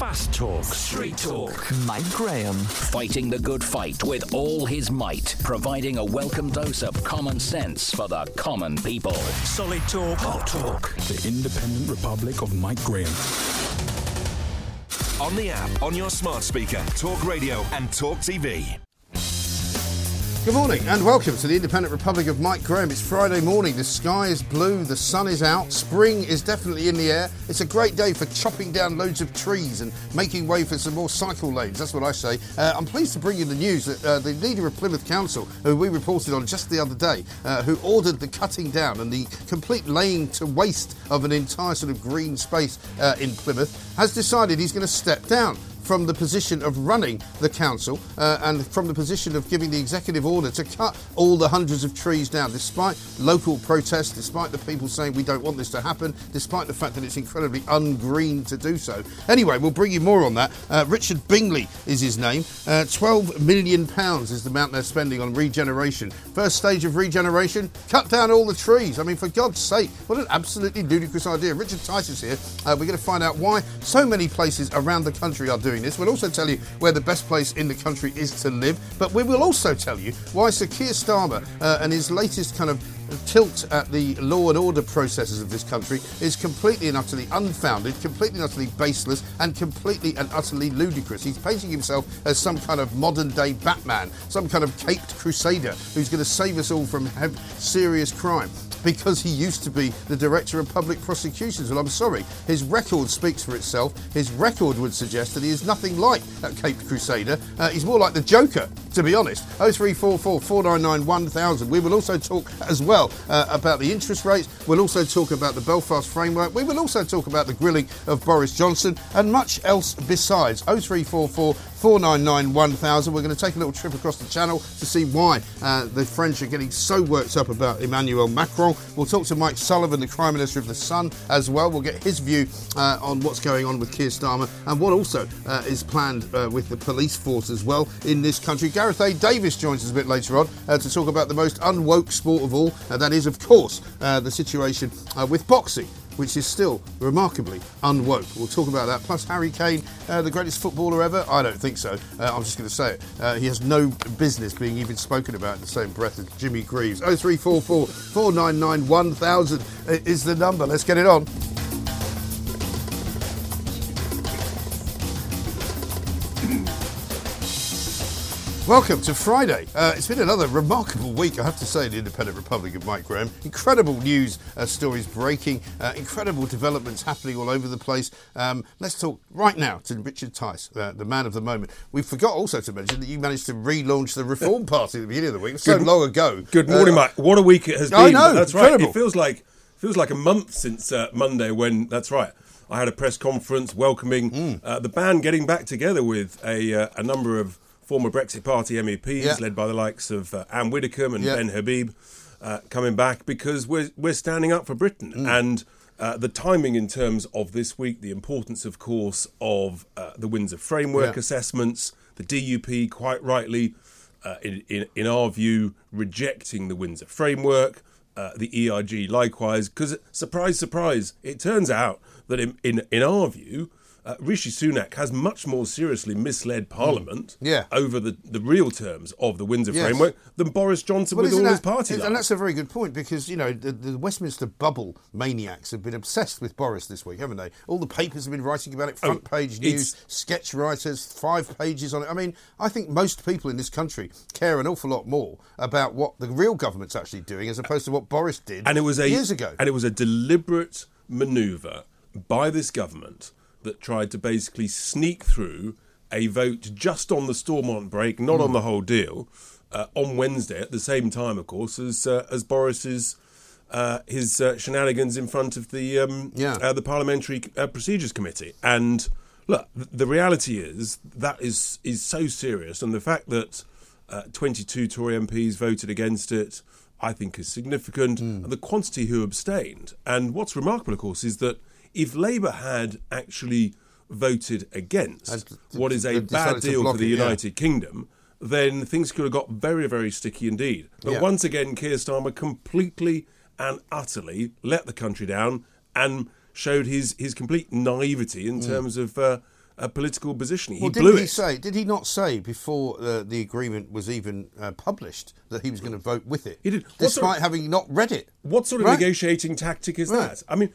Fast Talk. Street Talk. Mike Graham. Fighting the good fight with all his might, providing a welcome dose of common sense for the common people. Solid Talk. Hot Talk. The Independent Republic of Mike Graham. On the app, on your smart speaker, Talk Radio, and Talk TV. Good morning and welcome to the Independent Republic of Mike Graham. It's Friday morning. The sky is blue, the sun is out, spring is definitely in the air. It's a great day for chopping down loads of trees and making way for some more cycle lanes. That's what I say. Uh, I'm pleased to bring you the news that uh, the leader of Plymouth Council, who we reported on just the other day, uh, who ordered the cutting down and the complete laying to waste of an entire sort of green space uh, in Plymouth, has decided he's going to step down from the position of running the council uh, and from the position of giving the executive order to cut all the hundreds of trees down, despite local protests, despite the people saying we don't want this to happen, despite the fact that it's incredibly ungreen to do so. Anyway, we'll bring you more on that. Uh, Richard Bingley is his name. Uh, £12 million is the amount they're spending on regeneration. First stage of regeneration, cut down all the trees. I mean, for God's sake, what an absolutely ludicrous idea. Richard Tice is here. Uh, we're going to find out why so many places around the country are doing this. We'll also tell you where the best place in the country is to live, but we will also tell you why Sir Keir Starmer uh, and his latest kind of tilt at the law and order processes of this country is completely and utterly unfounded, completely and utterly baseless, and completely and utterly ludicrous. He's painting himself as some kind of modern day Batman, some kind of caped crusader who's going to save us all from serious crime because he used to be the director of public prosecutions. Well, I'm sorry, his record speaks for itself. His record would suggest that he is nothing like a Caped Crusader. Uh, he's more like the Joker, to be honest. 0344 499 1000. We will also talk as well uh, about the interest rates. We'll also talk about the Belfast framework. We will also talk about the grilling of Boris Johnson and much else besides. 0344 499 1000. We're going to take a little trip across the channel to see why uh, the French are getting so worked up about Emmanuel Macron. We'll talk to Mike Sullivan, the Prime Minister of the Sun, as well. We'll get his view uh, on what's going on with Keir Starmer and what also uh, is planned uh, with the police force as well in this country. Gareth A. Davies joins us a bit later on uh, to talk about the most unwoke sport of all. Uh, that is, of course, the situation with boxing which is still remarkably unwoke. We'll talk about that. Plus, Harry Kane, uh, the greatest footballer ever? I don't think so. Uh, I'm just going to say it. Uh, he has no business being even spoken about in the same breath as Jimmy Greaves. 0344 499 1000 is the number. Let's get it on. Welcome to Friday. Uh, it's been another remarkable week, I have to say, in the Independent Republic of Mike Graham. Incredible news uh, stories breaking, uh, incredible developments happening all over the place. Um, let's talk right now to Richard Tice, uh, the man of the moment. We forgot also to mention that you managed to relaunch the Reform Party at the beginning of the week. so good, long ago. Good morning, uh, Mike. What a week it has been. I know. That's incredible. right. It feels like feels like a month since uh, Monday when. That's right. I had a press conference welcoming mm. the band getting back together with a, a number of former Brexit Party MEPs, Yeah. led by the likes of uh, Anne Widdecombe and Yeah. Ben Habib, uh, coming back because we're we're standing up for Britain Mm. and. Uh, the timing in terms of this week, the importance, of course, of uh, the Windsor Framework Yeah. assessments, the DUP quite rightly, uh, in, in, in our view, rejecting the Windsor Framework, uh, the ERG likewise, because surprise, surprise, it turns out that in, in, in our view, uh, Rishi Sunak has much more seriously misled Parliament Mm. Yeah. over the, the real terms of the Windsor Yes. Framework than Boris Johnson Well, with all his that- party and that's a very good point because you know the, the Westminster bubble maniacs have been obsessed with Boris this week, haven't they? All the papers have been writing about it, front Oh, page news, sketch writers, five pages on it. I mean, I think most people in this country care an awful lot more about what the real government's actually doing as opposed to what Boris did and it was a years ago. and it was a deliberate manoeuvre by this government that tried to basically sneak through a vote just on the Stormont brake, not on the whole deal, uh, on Wednesday at the same time, of course, as uh, as Boris's uh, his uh, shenanigans in front of the um, Yeah. uh, the Parliamentary uh, Procedures Committee. And look, th- the reality is that is is so serious, and the fact that uh, 22 Tory MPs voted against it, I think, is significant. Hmm. And the quantity who abstained. And what's remarkable, of course, is that if Labour had actually voted against what is a bad deal for the it, yeah. United Kingdom, then things could have got very, very sticky indeed. But Yeah. once again, Keir Starmer completely and utterly let the country down and showed his, his complete naivety in terms of uh, a political positioning. Well, he didn't blew he it. say? Did he not say before uh, the agreement was even uh, published that he was going to vote with it? He did. What despite sort of- having not read it. What sort of Right. negotiating tactic is Right. that? I mean,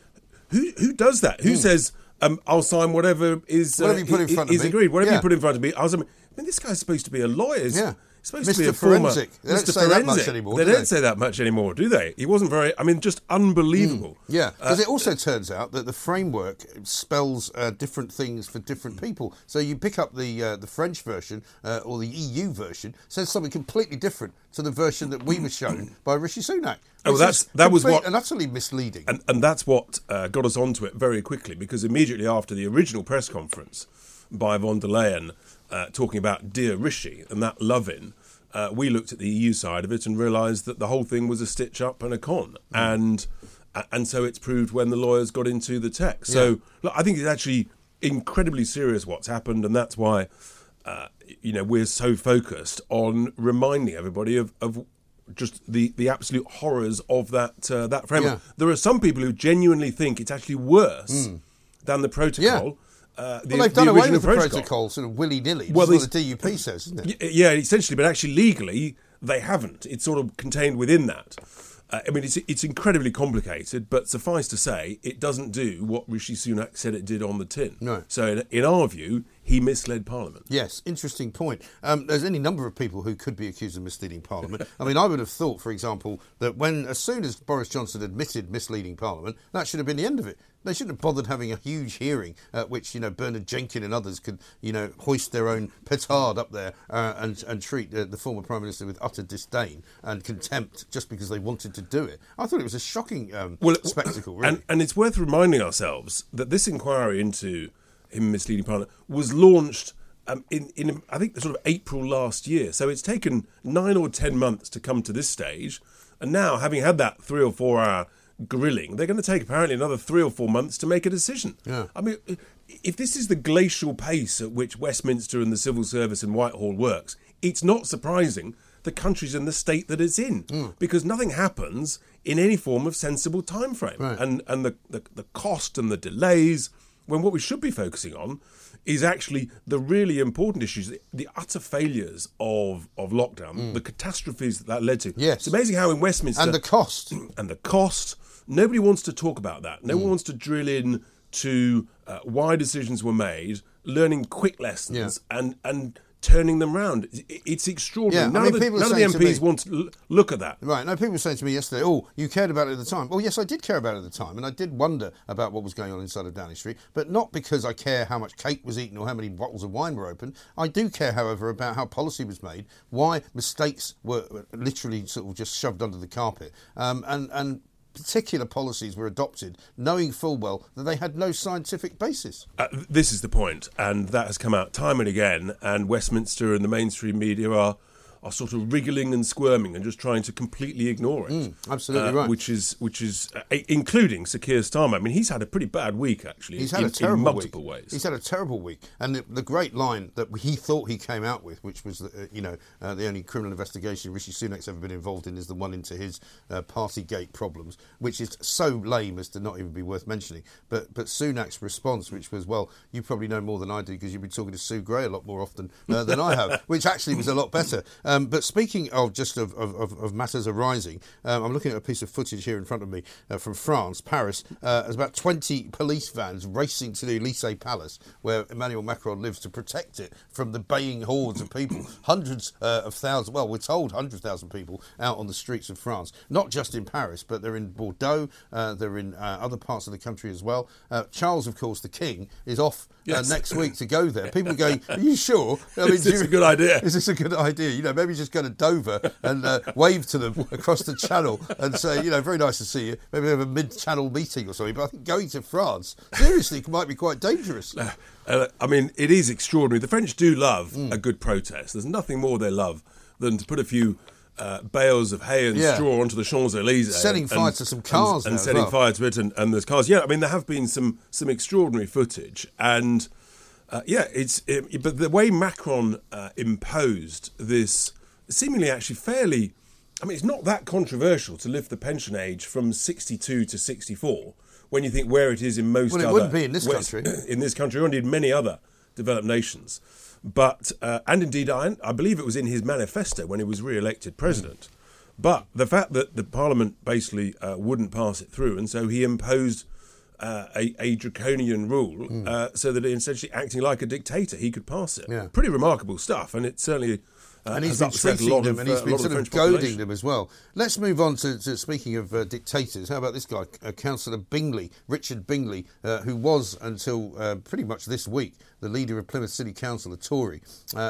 who who does that? Who says um, I'll sign whatever is. Whatever you put in front of is me. agreed? Whatever Yeah. you put in front of me. I was. I mean, this guy's supposed to be a lawyer. Yeah. Supposed to be Mr. a former Forensic. They don't Mr. say that much anymore, They do don't they? say that much anymore, do they? He wasn't very. I mean, just unbelievable. Yeah, because Uh, it also turns out that the framework spells uh, different things for different people. So you pick up the uh, the French version uh, or the EU version says something completely different to the version that we were shown by Rishi Sunak. Oh, that's- that was what- and utterly misleading. And, and that's what uh, got us onto it very quickly because immediately after the original press conference by von der Leyen uh, talking about Dear Rishi and that love-in, uh, we looked at the EU side of it and realised that the whole thing was a stitch up and a con. And and so it's proved when the lawyers got into the text. So look, I think it's actually incredibly serious what's happened, and that's why uh, you know we're so focused on reminding everybody of, of just the, the absolute horrors of that uh, that framework. Yeah. There are some people who genuinely think it's actually worse than the protocol. Uh, the, well, they've the done away with the protocol, sort of willy nilly. Well, what the DUP says, isn't it? Yeah, essentially, but actually legally they haven't. It's sort of contained within that. Uh, I mean, it's it's incredibly complicated, but suffice to say, it doesn't do what Rishi Sunak said it did on the tin. No. So, in, in our view, he misled Parliament. Yes, interesting point. Um, there's any number of people who could be accused of misleading Parliament. I mean, I would have thought, for example, that when, as soon as Boris Johnson admitted misleading Parliament, that should have been the end of it. They shouldn't have bothered having a huge hearing at which, you know, Bernard Jenkin and others could, you know, hoist their own petard up there uh, and, and treat uh, the former Prime Minister with utter disdain and contempt just because they wanted to do it. I thought it was a shocking um, spectacle, really. And, and it's worth reminding ourselves that this inquiry into him misleading Parliament was launched um, in, in, I think, sort of April last year. So it's taken nine or ten months to come to this stage. And now, having had that three or four hour grilling, they're going to take apparently another three or four months to make a decision. Yeah. I mean, if this is the glacial pace at which Westminster and the civil service in Whitehall works, it's not surprising the country's in the state that it's in because nothing happens in any form of sensible time frame. Right. And and the, the the cost and the delays when what we should be focusing on is actually the really important issues, the, the utter failures of, of lockdown, the catastrophes that that led to. Yes. It's amazing how in Westminster and the cost. and the cost. Nobody wants to talk about that. No Mm. one wants to drill in to uh, why decisions were made, learning quick lessons, and and turning them round. It's extraordinary. Yeah, I none mean, of the, none of the MPs me- want to look at that. Right. Now, people were saying to me yesterday, oh, you cared about it at the time. Well, yes, I did care about it at the time, and I did wonder about what was going on inside of Downing Street, but not because I care how much cake was eaten or how many bottles of wine were opened. I do care, however, about how policy was made, why mistakes were were literally sort of just shoved under the carpet, um, and, and particular policies were adopted, knowing full well that they had no scientific basis. Uh, this is the point, and that has come out time and again. And Westminster and the mainstream media are are sort of wriggling and squirming and just trying to completely ignore it. Mm, absolutely Uh, right. Which is which is uh, including Sir Keir Starmer. I mean, he's had a pretty bad week actually. He's in, had a terrible in multiple week. ways. He's had a terrible week, and the, the great line that he thought he came out with, which was, uh, you know, uh, the only criminal investigation Rishi Sunak's ever been involved in, is the one into his uh, Partygate problems, which is so lame as to not even be worth mentioning. But but Sunak's response, which was, well, you probably know more than I do because you've been talking to Sue Gray a lot more often uh, than I have, which actually was a lot better. Um, Um, but speaking of just of, of, of matters arising, um, I'm looking at a piece of footage here in front of me uh, from France, Paris. Uh, there's about 20 police vans racing to the Elysee Palace, where Emmanuel Macron lives, to protect it from the baying hordes of people. Hundreds uh, of thousands, well, we're told 100,000 people out on the streets of France, not just in Paris, but they're in Bordeaux, uh, they're in uh, other parts of the country as well. Uh, Charles, of course, the King, is off yes. next week to go there. People are going, Are you sure? I mean, is this you, a good idea? Is this a good idea? You know, maybe just go to Dover and uh, wave to them across the channel and say, you know, very nice to see you. Maybe have a mid-channel meeting or something. But I think going to France seriously might be quite dangerous. Uh, I mean, it is extraordinary. The French do love mm. a good protest. There's nothing more they love than to put a few uh, bales of hay and yeah. straw onto the Champs Elysees, setting fire to some cars, and, and setting well. fire to it, and, and, there's cars. Yeah, I mean there have been some some extraordinary footage, and uh, yeah, it's it, but the way Macron uh, imposed this seemingly actually fairly. I mean, it's not that controversial to lift the pension age from 62 to 64 when you think where it is in most. Well, it other, wouldn't be in this country. In this country, or indeed many other developed nations. But uh, and indeed, I, I believe it was in his manifesto when he was re-elected president. Mm. But the fact that the Parliament basically uh, wouldn't pass it through, and so he imposed uh, a, a, draconian rule mm. uh, so that essentially acting like a dictator, he could pass it. Yeah. Pretty remarkable stuff, and it certainly. Uh, and he's been treating them, of, and he's uh, been sort of, goading them as well. Let's move on to, to speaking of uh, dictators. How about this guy, uh, Councillor Bingley, Richard Bingley, who was until pretty much this week the leader of Plymouth City Council, a Tory.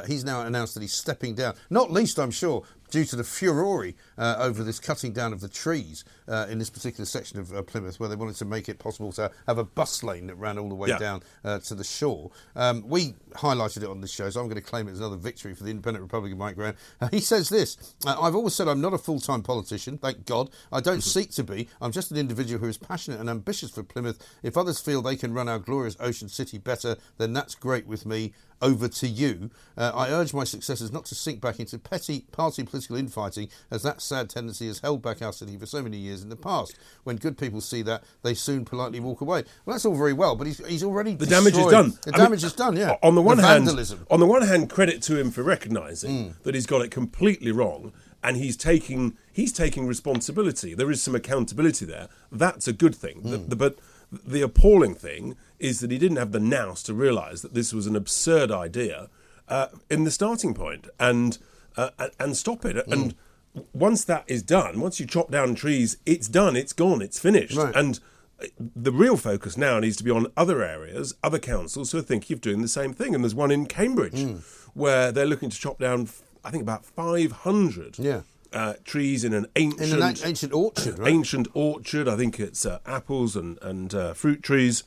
he's now announced that he's stepping down. Not least, I'm sure, due to the furore uh, over this cutting down of the trees uh, in this particular section of uh, Plymouth, where they wanted to make it possible to have a bus lane that ran all the way yeah. down uh, to the shore. Um, we highlighted it on this show, so I'm going to claim it as another victory for the Independent Republic of Mike Graham. Uh, he says this uh, I've always said I'm not a full time politician, thank God. I don't seek to be. I'm just an individual who is passionate and ambitious for Plymouth. If others feel they can run our glorious ocean city better, then that's great with me over to you. Uh, I urge my successors not to sink back into petty party political infighting, as that sad tendency has held back our city for so many years in the past. When good people see that, they soon politely walk away. Well, that's all very well, but he's, he's already the damage is done. The I damage mean, is done. Yeah. On the one the hand, on the one hand, credit to him for recognising mm. that he's got it completely wrong and he's taking he's taking responsibility. There is some accountability there. That's a good thing. Mm. The, the, but the appalling thing is that he didn't have the nous to realise that this was an absurd idea uh, in the starting point and uh, and stop it. Mm. And once that is done, once you chop down trees, it's done, it's gone, it's finished. Right. And the real focus now needs to be on other areas, other councils who are thinking of doing the same thing. And there's one in Cambridge mm. where they're looking to chop down, I think, about 500 yeah. Uh, trees in an ancient in an ancient orchard, right? ancient orchard. I think it's uh, apples and and uh, fruit trees,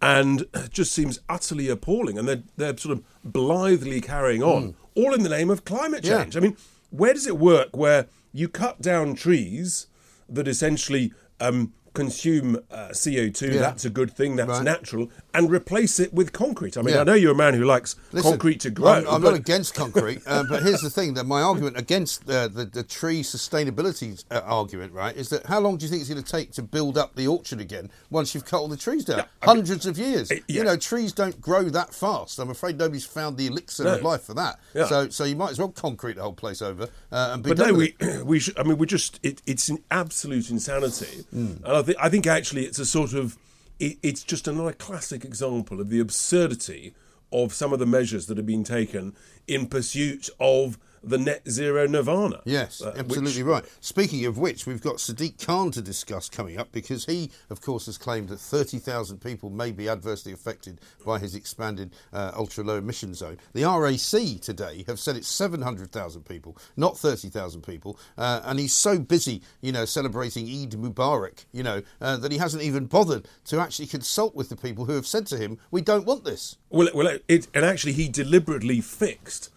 and it just seems utterly appalling. And they're they're sort of blithely carrying on, mm. all in the name of climate change. Yeah. I mean, where does it work where you cut down trees that essentially um, consume uh, CO2, yeah. that's a good thing, that's right. natural, and replace it with concrete. I mean, yeah. I know you're a man who likes Listen, concrete to grow. I'm, I'm not against concrete, uh, but here's the thing that my argument against uh, the, the tree sustainability uh, argument, right, is that how long do you think it's going to take to build up the orchard again once you've cut all the trees down? Yeah, Hundreds mean, of years. It, you know, trees don't grow that fast. I'm afraid nobody's found the elixir no. of life for that. So, so you might as well concrete the whole place over uh, and be But no, we, we should, I mean, we're just, it, it's an absolute insanity. Mm. And I think, I think actually it's a sort of it, it's just another classic example of the absurdity of some of the measures that have been taken in pursuit of the net zero nirvana. Yes, uh, absolutely which, right. Speaking of which, we've got Sadiq Khan to discuss coming up because he, of course, has claimed that 30,000 people may be adversely affected by his expanded uh, ultra low emission zone. The RAC today have said it's 700,000 people, not 30,000 people. Uh, and he's so busy, you know, celebrating Eid Mubarak, you know, uh, that he hasn't even bothered to actually consult with the people who have said to him, we don't want this. Well, well it, and actually, he deliberately fixed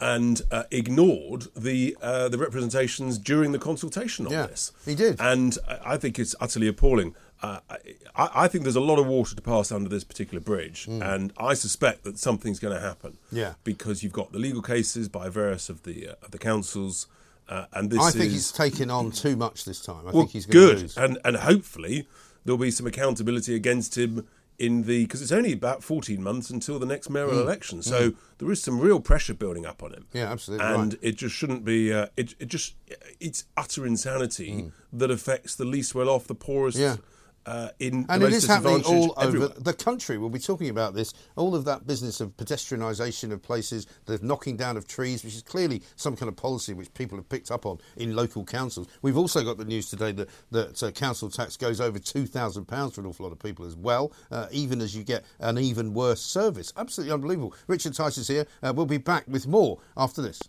and uh, ignored the uh, the representations during the consultation on yeah, this. He did, and I think it's utterly appalling. Uh, I, I, think there's a lot of water to pass under this particular bridge, mm. and I suspect that something's going to happen. Yeah, because you've got the legal cases by various of the uh, of the councils, uh, and this. I think is, he's taken on too much this time. I well, think he's good, and and hopefully there'll be some accountability against him in the because it's only about 14 months until the next mayoral Mm. election. So there is some real pressure building up on him. Yeah, absolutely And right. it just shouldn't be. Uh, it it just it's utter insanity that affects the least well off, the poorest. Mm. Yeah. Uh, in And the it most is happening disadvantaged all over the country. We'll be talking about this. All of that business of pedestrianisation of places, the knocking down of trees, which is clearly some kind of policy which people have picked up on in local councils. We've also got the news today that, that uh, council tax goes over £2,000 for an awful lot of people as well, uh, even as you get an even worse service. Absolutely unbelievable. Richard Tice is here. Uh, we'll be back with more after this.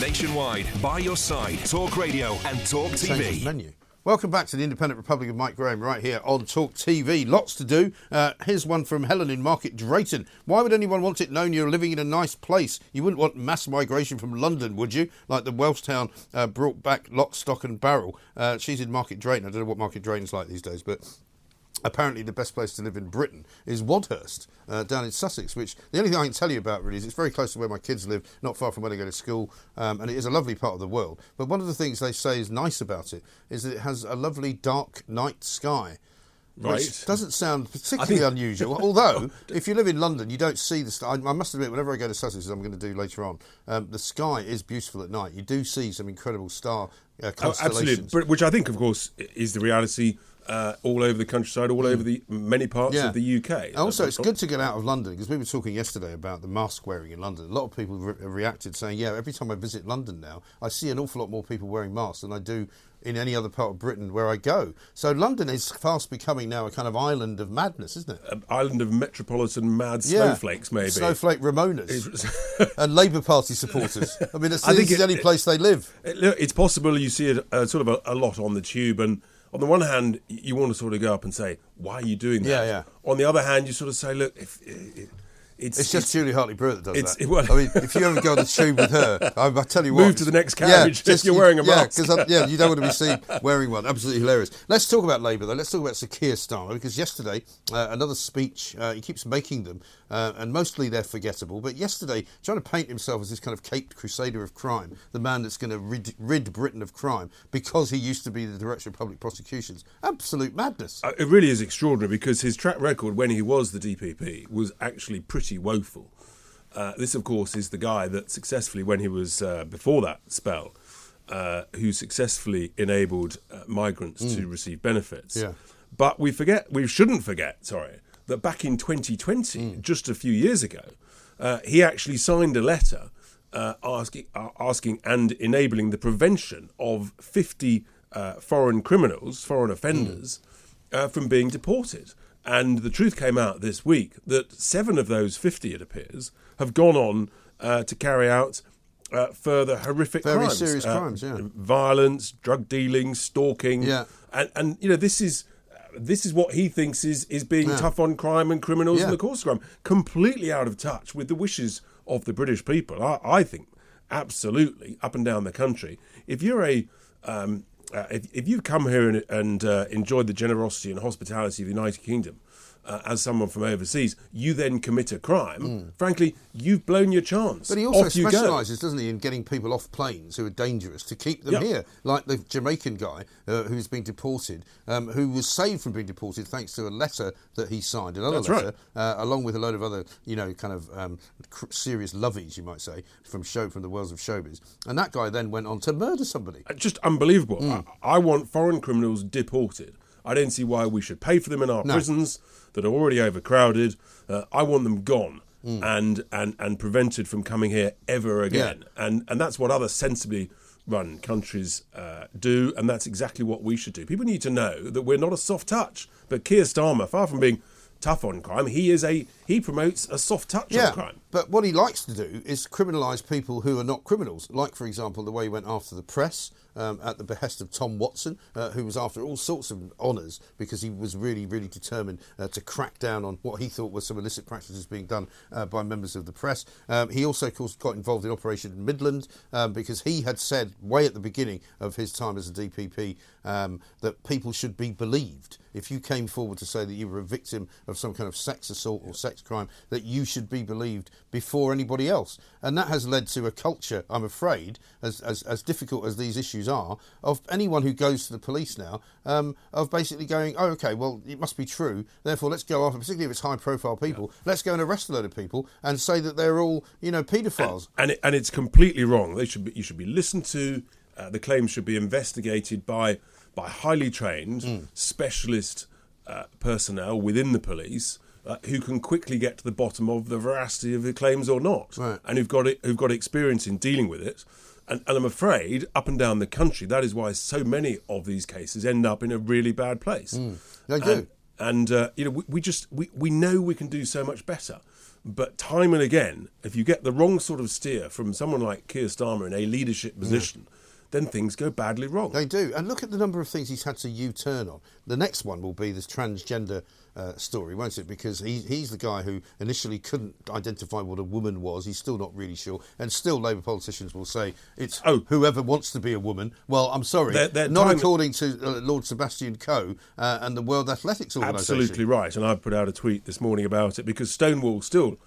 Nationwide, by your side, Talk Radio and Talk TV. menu. Welcome back to the Independent Republic of Mike Graham right here on Talk TV. Lots to do. Uh, here's one from Helen in Market Drayton. Why would anyone want it known you're living in a nice place? You wouldn't want mass migration from London, would you? Like the Welsh town uh, brought back lock, stock and barrel. Uh, she's in Market Drayton. I don't know what Market Drayton's like these days, but apparently the best place to live in Britain is Wadhurst, uh, down in Sussex, which the only thing I can tell you about really is it's very close to where my kids live, not far from where they go to school, um, and it is a lovely part of the world. But one of the things they say is nice about it is that it has a lovely dark night sky. Which doesn't sound particularly think- unusual. Although, if you live in London, you don't see the star. I, I must admit, whenever I go to Sussex, as I'm going to do later on, um, the sky is beautiful at night. You do see some incredible star uh, Oh, constellations. absolutely, But- which I think, of course, is the reality uh, all over the countryside, all over the many parts of the UK. Also, it's good to get out of London because we were talking yesterday about the mask wearing in London. A lot of people re- reacted saying, "Yeah, every time I visit London now, I see an awful lot more people wearing masks than I do in any other part of Britain where I go." So London is fast becoming now a kind of island of madness, isn't it? An island of metropolitan mad Yeah. snowflakes, maybe. snowflake Remoaners and Labour Party supporters. I mean, it's, I think this is the it- only place they live. It- It's possible you see it uh, sort of a, a lot on the tube, and on the one hand, you want to sort of go up and say, "Why are you doing that?" Yeah, yeah. On the other hand, you sort of say, "Look, if it, it's, It's just Julia Hartley-Brewer that does it's- that. well- I mean, if you ever go on the tube with her, I, I tell you what, Move to the next carriage if you're wearing a yeah, mask. 'cause I- yeah, you don't want to be seen wearing one. Absolutely hilarious. Let's talk about Labour though. Let's talk about Sir Keir Starmer because yesterday uh, another speech. Uh, he keeps making them, uh, and mostly they're forgettable. But yesterday, trying to paint himself as this kind of caped crusader of crime, the man that's going to rid, rid Britain of crime because he used to be the director of public prosecutions. Absolute madness. Uh, It really is extraordinary because his track record when he was the DPP was actually pretty woeful. Uh, this, of course, is the guy that successfully, when he was uh, before that spell, uh, who successfully enabled uh, migrants to receive benefits. Yeah. But we forget, we shouldn't forget, sorry, that back in 2020, just a few years ago, uh, he actually signed a letter uh, asking, uh, asking and enabling the prevention of 50 uh, foreign criminals, foreign offenders, uh, from being deported. And the truth came out this week that seven of those 50, it appears, have gone on uh, to carry out uh, further horrific Very crimes. serious Uh, crimes, yeah. Violence, drug dealing, stalking. Yeah. And, and you know, this is. This is what he thinks is, is being Yeah. tough on crime and criminals Yeah. in the course of crime. Completely out of touch with the wishes of the British people. I, I think absolutely up and down the country. If you're a um, uh, if, if you've come here and, and uh, enjoyed the generosity and hospitality of the United Kingdom uh, as someone from overseas, you then commit a crime. Frankly, you've blown your chance. But he also Off specialises, doesn't he, in getting people off planes who are dangerous to keep them Yeah. here, like the Jamaican guy uh, who's been deported, um, who was saved from being deported thanks to a letter that he signed, another That's letter, right. uh, along with a load of other, you know, kind of um, cr- serious lovies, you might say, from show from the worlds of showbiz. And that guy then went on to murder somebody. Uh, just unbelievable. Hmm. I, I want foreign criminals deported. I don't see why we should pay for them in our No. prisons that are already overcrowded. Uh, I want them gone Hmm. and, and and prevented from coming here ever again. And and that's what other sensibly run countries uh, do, and that's exactly what we should do. People need to know that we're not a soft touch. But Keir Starmer, far from being tough on crime, he is a he promotes a soft touch on crime. But what he likes to do is criminalise people who are not criminals. Like, for example, the way he went after the press um, at the behest of Tom Watson, uh, who was after all sorts of honours because he was really, really determined uh, to crack down on what he thought were some illicit practices being done uh, by members of the press. Um, he also, of course, got involved in Operation Midland um, because he had said way at the beginning of his time as a DPP um, that people should be believed. If you came forward to say that you were a victim of some kind of sex assault or sex crime, that you should be believed before anybody else. And that has led to a culture, I'm afraid, as, as, as difficult as these issues are of anyone who goes to the police now um, of basically going, oh, okay, well, it must be true. Therefore, let's go after, particularly if it's high-profile people, yeah. let's go and arrest a load of people and say that they're all, you know, paedophiles. And, and, it, and it's completely wrong. They should be, you should be listened to. Uh, the claims should be investigated by by highly trained mm. specialist uh, personnel within the police uh, who can quickly get to the bottom of the veracity of the claims or not, right. and who've got it, who've got experience in dealing with it. And, and, I'm afraid, up and down the country, that is why so many of these cases end up in a really bad place. Mm. They do. And, and uh, you know, we, we, just we, we know we can do so much better. But time and again, if you get the wrong sort of steer from someone like Keir Starmer in a leadership position, mm then things go badly wrong. They do. And look at the number of things he's had to U turn on. The next one will be this transgender uh, story, won't it? Because he, he's the guy who initially couldn't identify what a woman was. He's still not really sure. And still, Labour politicians will say it's oh. whoever wants to be a woman. Well, I'm sorry, they're, they're not according to uh, Lord Sebastian Coe uh, and the World Athletics Organisation. Absolutely right. And I've put out a tweet this morning about it because Stonewall still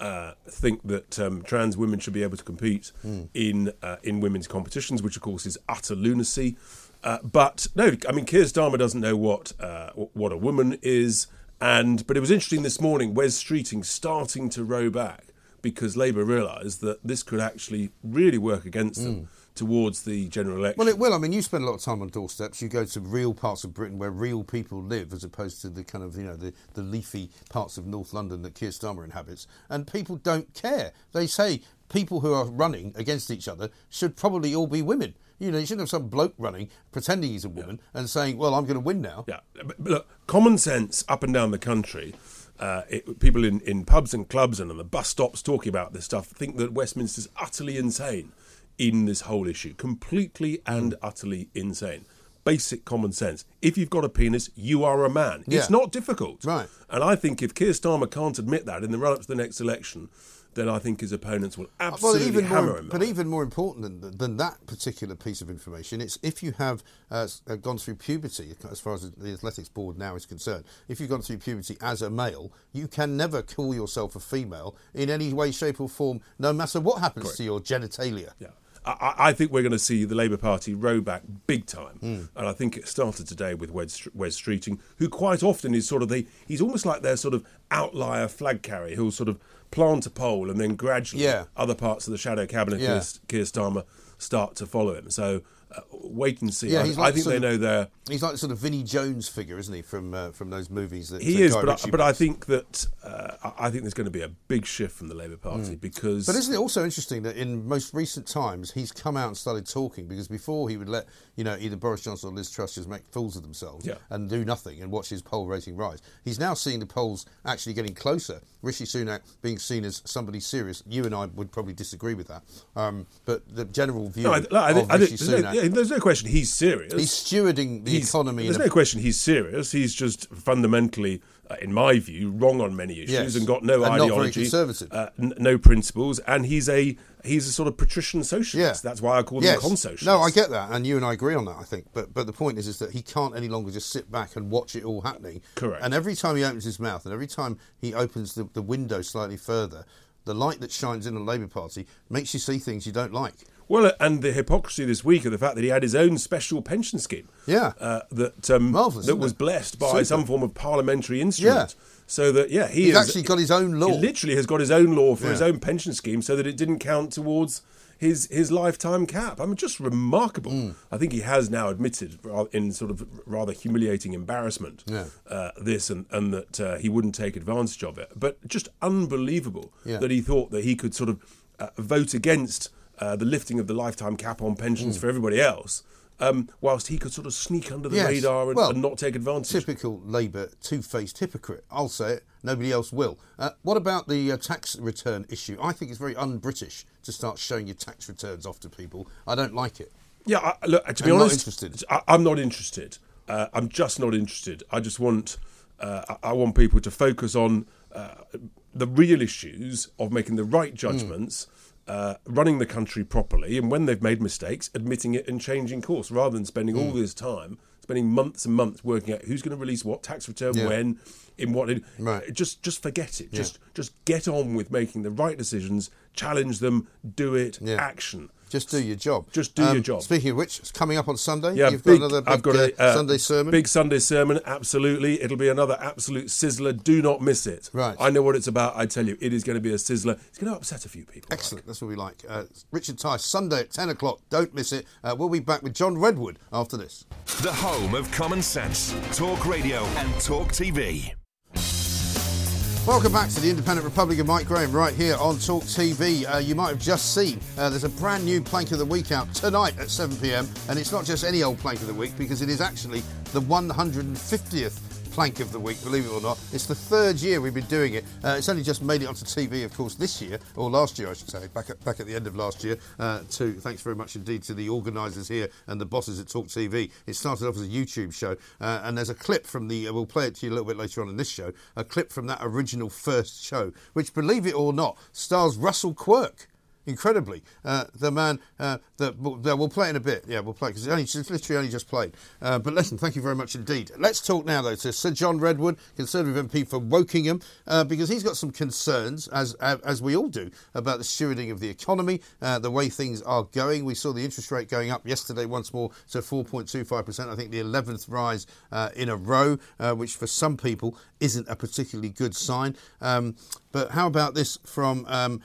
uh, think that um, trans women should be able to compete mm. in uh, in women's competitions, which of course is utter lunacy. Uh, but no, I mean Keir Starmer doesn't know what uh, what a woman is, and but it was interesting this morning. Wes Streeting starting to row back because Labour realised that this could actually really work against them. Mm towards the general election. Well, it will. I mean, you spend a lot of time on doorsteps. You go to real parts of Britain where real people live, as opposed to the kind of you know the, the leafy parts of North London that Keir Starmer inhabits, and people don't care. They say people who are running against each other should probably all be women. You know, you shouldn't have some bloke running pretending he's a woman yeah. and saying, "Well, I'm going to win now." Yeah, but look, common sense up and down the country. Uh, it, people in, in pubs and clubs and on the bus stops talking about this stuff think that Westminster's utterly insane in this whole issue. Completely and utterly insane. Basic common sense. If you've got a penis, you are a man. Yeah. It's not difficult. Right. And I think if Keir Starmer can't admit that in the run up to the next election, then I think his opponents will absolutely well, even hammer more, him. But even more important than, than that particular piece of information, it's if you have uh, uh, gone through puberty, as far as the athletics board now is concerned, if you've gone through puberty as a male, you can never call yourself a female in any way, shape, or form, no matter what happens Correct. to your genitalia. Yeah. I, I, think we're going to see the Labour Party row back big time, mm. and I think it started today with Wes, Wes Streeting, who quite often is sort of the he's almost like their sort of outlier flag carrier who'll sort of plant a pole and then gradually yeah. other parts of the shadow cabinet, yeah. Keir Starmer, start to follow him. So uh, wait and see. Yeah, I, like I think they of, know their. He's like the sort of Vinnie Jones figure, isn't he, from uh, from those movies? That, he is, but I, but I think that uh, I think there's going to be a big shift from the Labour Party mm. because. But isn't it also interesting that in most recent times he's come out and started talking because before he would let you know either Boris Johnson or Liz Truss just make fools of themselves yeah. and do nothing and watch his poll rating rise. He's now seeing the polls actually getting closer. Rishi Sunak being seen as somebody serious. You and I would probably disagree with that, um, but the general view no, I, I, of I, Rishi Sunak. No, yeah, there's no question he's serious. He's stewarding the he's, economy. There's no a... question he's serious. He's just fundamentally, uh, in my view, wrong on many issues yes. and got no and ideology, uh, n- no principles, and he's a he's a sort of patrician socialist. Yeah. That's why I call yes. him con-socialist. No, I get that, and you and I agree on that. I think, but but the point is, is that he can't any longer just sit back and watch it all happening. Correct. And every time he opens his mouth, and every time he opens the, the window slightly further, the light that shines in the Labour Party makes you see things you don't like. Well, and the hypocrisy this week of the fact that he had his own special pension scheme. Yeah. Uh, that um, that was blessed by Super. some form of parliamentary instrument. Yeah. So that yeah, he he's has, actually got his own law. He literally has got his own law for Yeah. his own pension scheme, so that it didn't count towards his his lifetime cap. I mean, just remarkable. Mm. I think he has now admitted, in sort of rather humiliating embarrassment, Yeah. uh, this and and that uh, he wouldn't take advantage of it. But just unbelievable Yeah. that he thought that he could sort of uh, vote against uh, the lifting of the lifetime cap on pensions for everybody else. Um, whilst he could sort of sneak under the Mm. Yes. radar and, Well, and not take advantage. Typical Labour two-faced hypocrite. I'll say it. Nobody else will. Uh, what about the uh, tax return issue? I think it's very un-British to start showing your tax returns off to people. I don't like it. Yeah, I, look. To be I'm not honest, interested. I, I'm not interested. Uh, I'm just not interested. I just want. Uh, I I want people to focus on uh, the real issues of making the right judgments, uh, running the country properly, and when they've made mistakes, admitting it and changing course, rather than spending all this time, spending months and months working out who's going to release what tax return Yeah. when, in what it, Right. just just forget it. Just just get on with making the right decisions, challenge them, do it, Yeah. action. Just do your job. Um, Just do your job. Speaking of which, it's coming up on Sunday. Yeah, You've big, got another big I've got a uh, uh, Sunday sermon. Big Sunday sermon, absolutely. It'll be another absolute sizzler. Do not miss it. Right. I know what it's about. I tell you, it is going to be a sizzler. It's going to upset a few people. Excellent. That's what we like. Uh, Richard Tice, Sunday at 10 o'clock. Don't miss it. Uh, we'll be back with John Redwood after this. The home of common sense. Talk Radio and Talk TV. Welcome back to the Independent Republic of Mike Graham right here on Talk TV. Uh, you might have just seen uh, there's a brand new plank of the week out tonight at 7 pm, and it's not just any old plank of the week because it is actually the 150th plank of the week, believe it or not. It's the third year we've been doing it. Uh, it's only just made it onto TV, of course, this year, or last year, I should say, back at, back at the end of last year. Uh, to Thanks very much indeed to the organisers here and the bosses at Talk TV. It started off as a YouTube show, uh, and there's a clip from the, uh, we'll play it to you a little bit later on in this show, a clip from that original first show, which, believe it or not, stars Russell Quirk incredibly. Uh, the man uh, that we'll, play in a bit. Yeah, we'll play because it's literally only just played. Uh, but listen, thank you very much indeed. Let's talk now though to Sir John Redwood, Conservative MP for Wokingham, uh, because he's got some concerns, as as we all do, about the stewarding of the economy, uh, the way things are going. We saw the interest rate going up yesterday once more to 4.25 percent. I think the 11th rise uh, in a row, which for some people isn't a particularly good sign. Um, but how about this from um,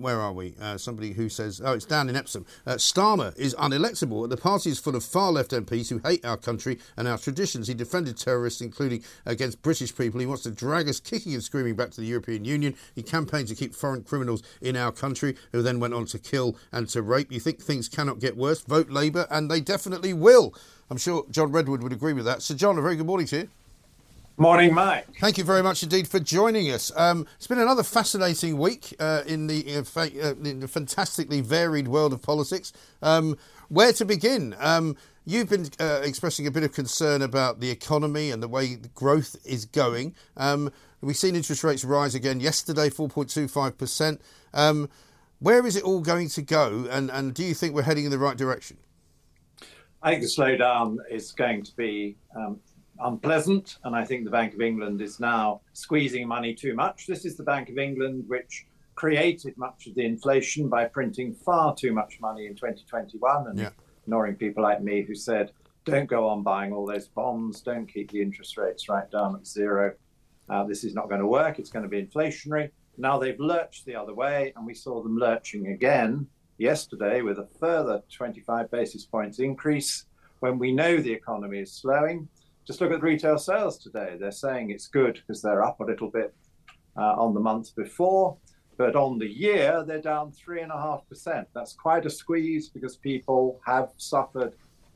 where are we? Somebody who says, oh, it's down in Epsom. Uh, Starmer is unelectable. The party is full of far left MPs who hate our country and our traditions. He defended terrorists, including against British people. He wants to drag us kicking and screaming back to the European Union. He campaigned to keep foreign criminals in our country, who then went on to kill and to rape. You think things cannot get worse? Vote Labour, and they definitely will. I'm sure John Redwood would agree with that. Sir John, a very good morning to you. Morning, Mike. Thank you very much indeed for joining us. Um, it's been another fascinating week uh, in, the, in, fa- uh, in the fantastically varied world of politics. Um, where to begin? Um, you've been uh, expressing a bit of concern about the economy and the way the growth is going. Um, we've seen interest rates rise again yesterday, 4.25%. Um, where is it all going to go, and, and do you think we're heading in the right direction? I think the slowdown is going to be um, unpleasant, and I think the Bank of England is now squeezing money too much. This is the Bank of England which created much of the inflation by printing far too much money in 2021 and Yeah. ignoring people like me who said, don't go on buying all those bonds, don't keep the interest rates right down at zero. Uh, this is not going to work, it's going to be inflationary. Now they've lurched the other way, and we saw them lurching again yesterday with a further 25 basis points increase when we know the economy is slowing. Just look at retail sales today. They're saying it's good because they're up a little bit uh, on the month before, but on the year they're down three and a half percent. That's quite a squeeze because people have suffered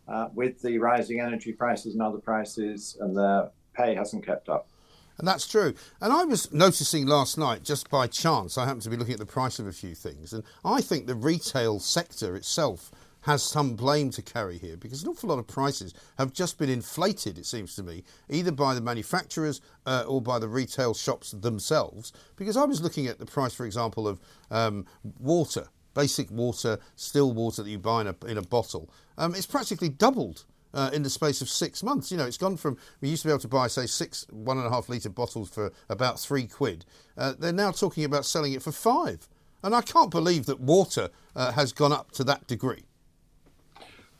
uh, with the rising energy prices and other prices, and their pay hasn't kept up. And that's true. And I was noticing last night, just by chance, I happened to be looking at the price of a few things, and I think the retail sector itself has some blame to carry here because an awful lot of prices have just been inflated, it seems to me, either by the manufacturers uh, or by the retail shops themselves. Because I was looking at the price, for example, of um, water, basic water, still water that you buy in a, in a bottle. Um, it's practically doubled uh, in the space of six months. You know, it's gone from we used to be able to buy, say, six one and a half litre bottles for about three quid. Uh, they're now talking about selling it for five, and I can't believe that water uh, has gone up to that degree.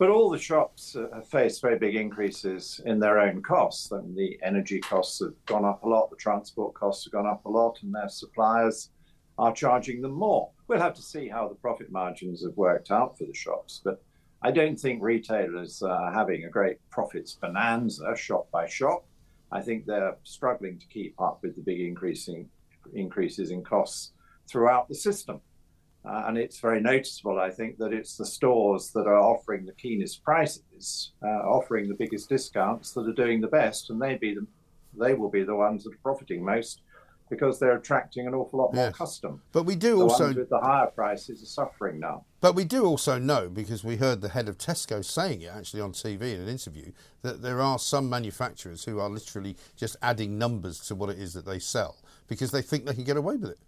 But all the shops uh, have faced very big increases in their own costs. I mean, the energy costs have gone up a lot, the transport costs have gone up a lot, and their suppliers are charging them more. We'll have to see how the profit margins have worked out for the shops, but I don't think retailers are having a great profits bonanza shop by shop. I think they're struggling to keep up with the big increasing increases in costs throughout the system. Uh, and it's very noticeable, I think, that it's the stores that are offering the keenest prices, uh, offering the biggest discounts, that are doing the best, and they be the, they will be the ones that are profiting most because they're attracting an awful lot more Yes. custom. But we do The also ones with the higher prices are suffering now. But we do also know, because we heard the head of Tesco saying it actually on TV in an interview, that there are some manufacturers who are literally just adding numbers to what it is that they sell because they think they can get away with it.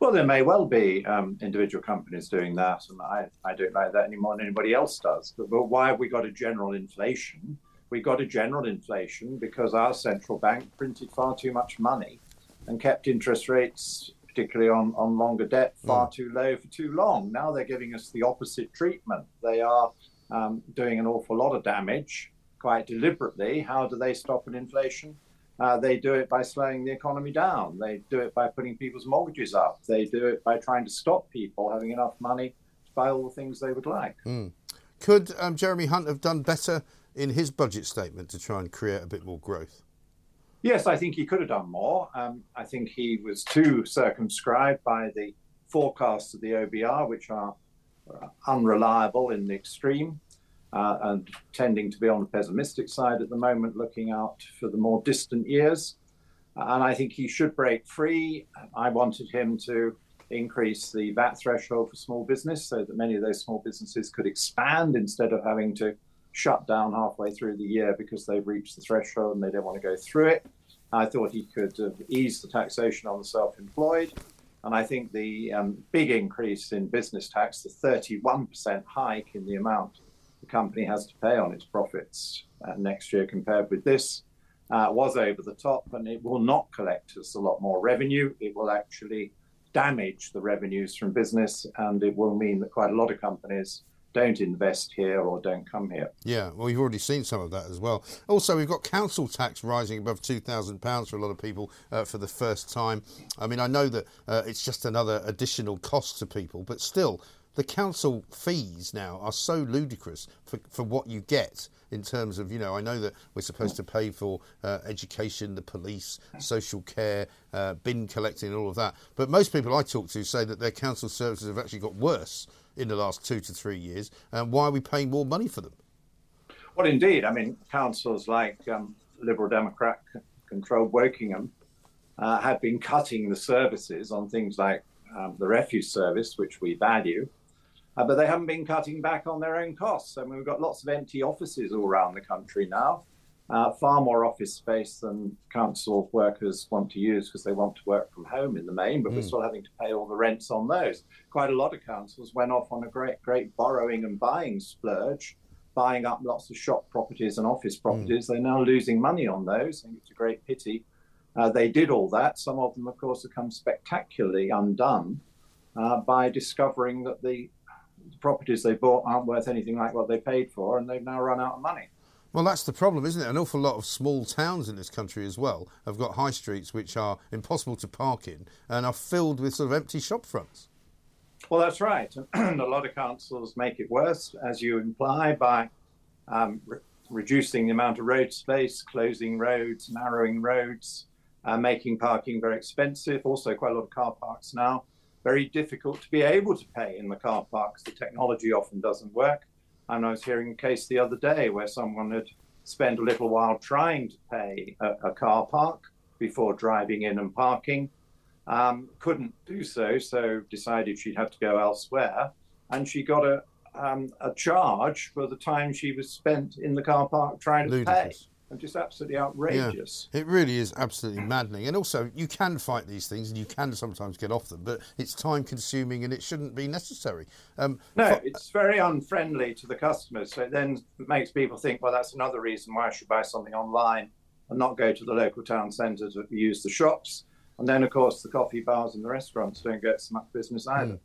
Well, there may well be um, individual companies doing that, and I, I don't like that any more than anybody else does. But, but why have we got a general inflation we got a general inflation because our central bank printed far too much money and kept interest rates, particularly on, on longer debt, far mm. too low for too long. Now they're giving us the opposite treatment. They are um, doing an awful lot of damage quite deliberately. How do they stop an inflation? Uh, they do it by slowing the economy down. They do it by putting people's mortgages up. They do it by trying to stop people having enough money to buy all the things they would like. Mm. Could um, Jeremy Hunt have done better in his budget statement to try and create a bit more growth? Yes, I think he could have done more. Um, I think he was too circumscribed by the forecasts of the OBR, which are uh, unreliable in the extreme uh, and tending to be on the pessimistic side at the moment, looking out for the more distant years. And I think he should break free. I wanted him to increase the VAT threshold for small business so that many of those small businesses could expand instead of having to shut down halfway through the year because they've reached the threshold and they don't want to go through it. I thought he could eased the taxation on the self employed. And I think the um, big increase in business tax, the 31% hike in the amount the company has to pay on its profits uh, next year compared with this, uh, was over the top. And it will not collect us a lot more revenue. It will actually damage the revenues from business. And it will mean that quite a lot of companies don't invest here or don't come here. Yeah, well, you've already seen some of that as well. Also, we've got council tax rising above £2,000 for a lot of people uh, for the first time. I mean, I know that uh, it's just another additional cost to people, but still, the council fees now are so ludicrous for, for what you get in terms of, you know, I know that we're supposed to pay for uh, education, the police, social care, uh, bin collecting, and all of that. But most people I talk to say that their council services have actually got worse in the last two to three years. And why are we paying more money for them? Well, indeed. I mean, councils like um, Liberal Democrat controlled Wokingham uh, have been cutting the services on things like um, the refuse service, which we value. Uh, but they haven't been cutting back on their own costs. I mean, we've got lots of empty offices all around the country now uh, far more office space than council workers want to use because they want to work from home in the main, but mm. we're still having to pay all the rents on those. Quite a lot of councils went off on a great, great borrowing and buying splurge, buying up lots of shop properties and office mm. properties. Mm. They're now losing money on those. I think it's a great pity. Uh, they did all that. Some of them, of course, have come spectacularly undone uh, by discovering that the properties they bought aren't worth anything like what they paid for, and they've now run out of money. Well, that's the problem, isn't it? An awful lot of small towns in this country as well have got high streets which are impossible to park in and are filled with sort of empty shop fronts. Well, that's right. And a lot of councils make it worse, as you imply, by um, re- reducing the amount of road space, closing roads, narrowing roads, uh, making parking very expensive. Also, quite a lot of car parks now. Very difficult to be able to pay in the car parks. The technology often doesn't work. And I was hearing a case the other day where someone had spent a little while trying to pay a, a car park before driving in and parking, um, couldn't do so, so decided she'd have to go elsewhere. And she got a, um, a charge for the time she was spent in the car park trying to Ludicrous. And just absolutely outrageous. Yeah, it really is absolutely maddening. And also, you can fight these things and you can sometimes get off them, but it's time consuming and it shouldn't be necessary. Um, no, it's very unfriendly to the customers. So it then makes people think, well, that's another reason why I should buy something online and not go to the local town centre to use the shops. And then, of course, the coffee bars and the restaurants don't get so much business either. Mm.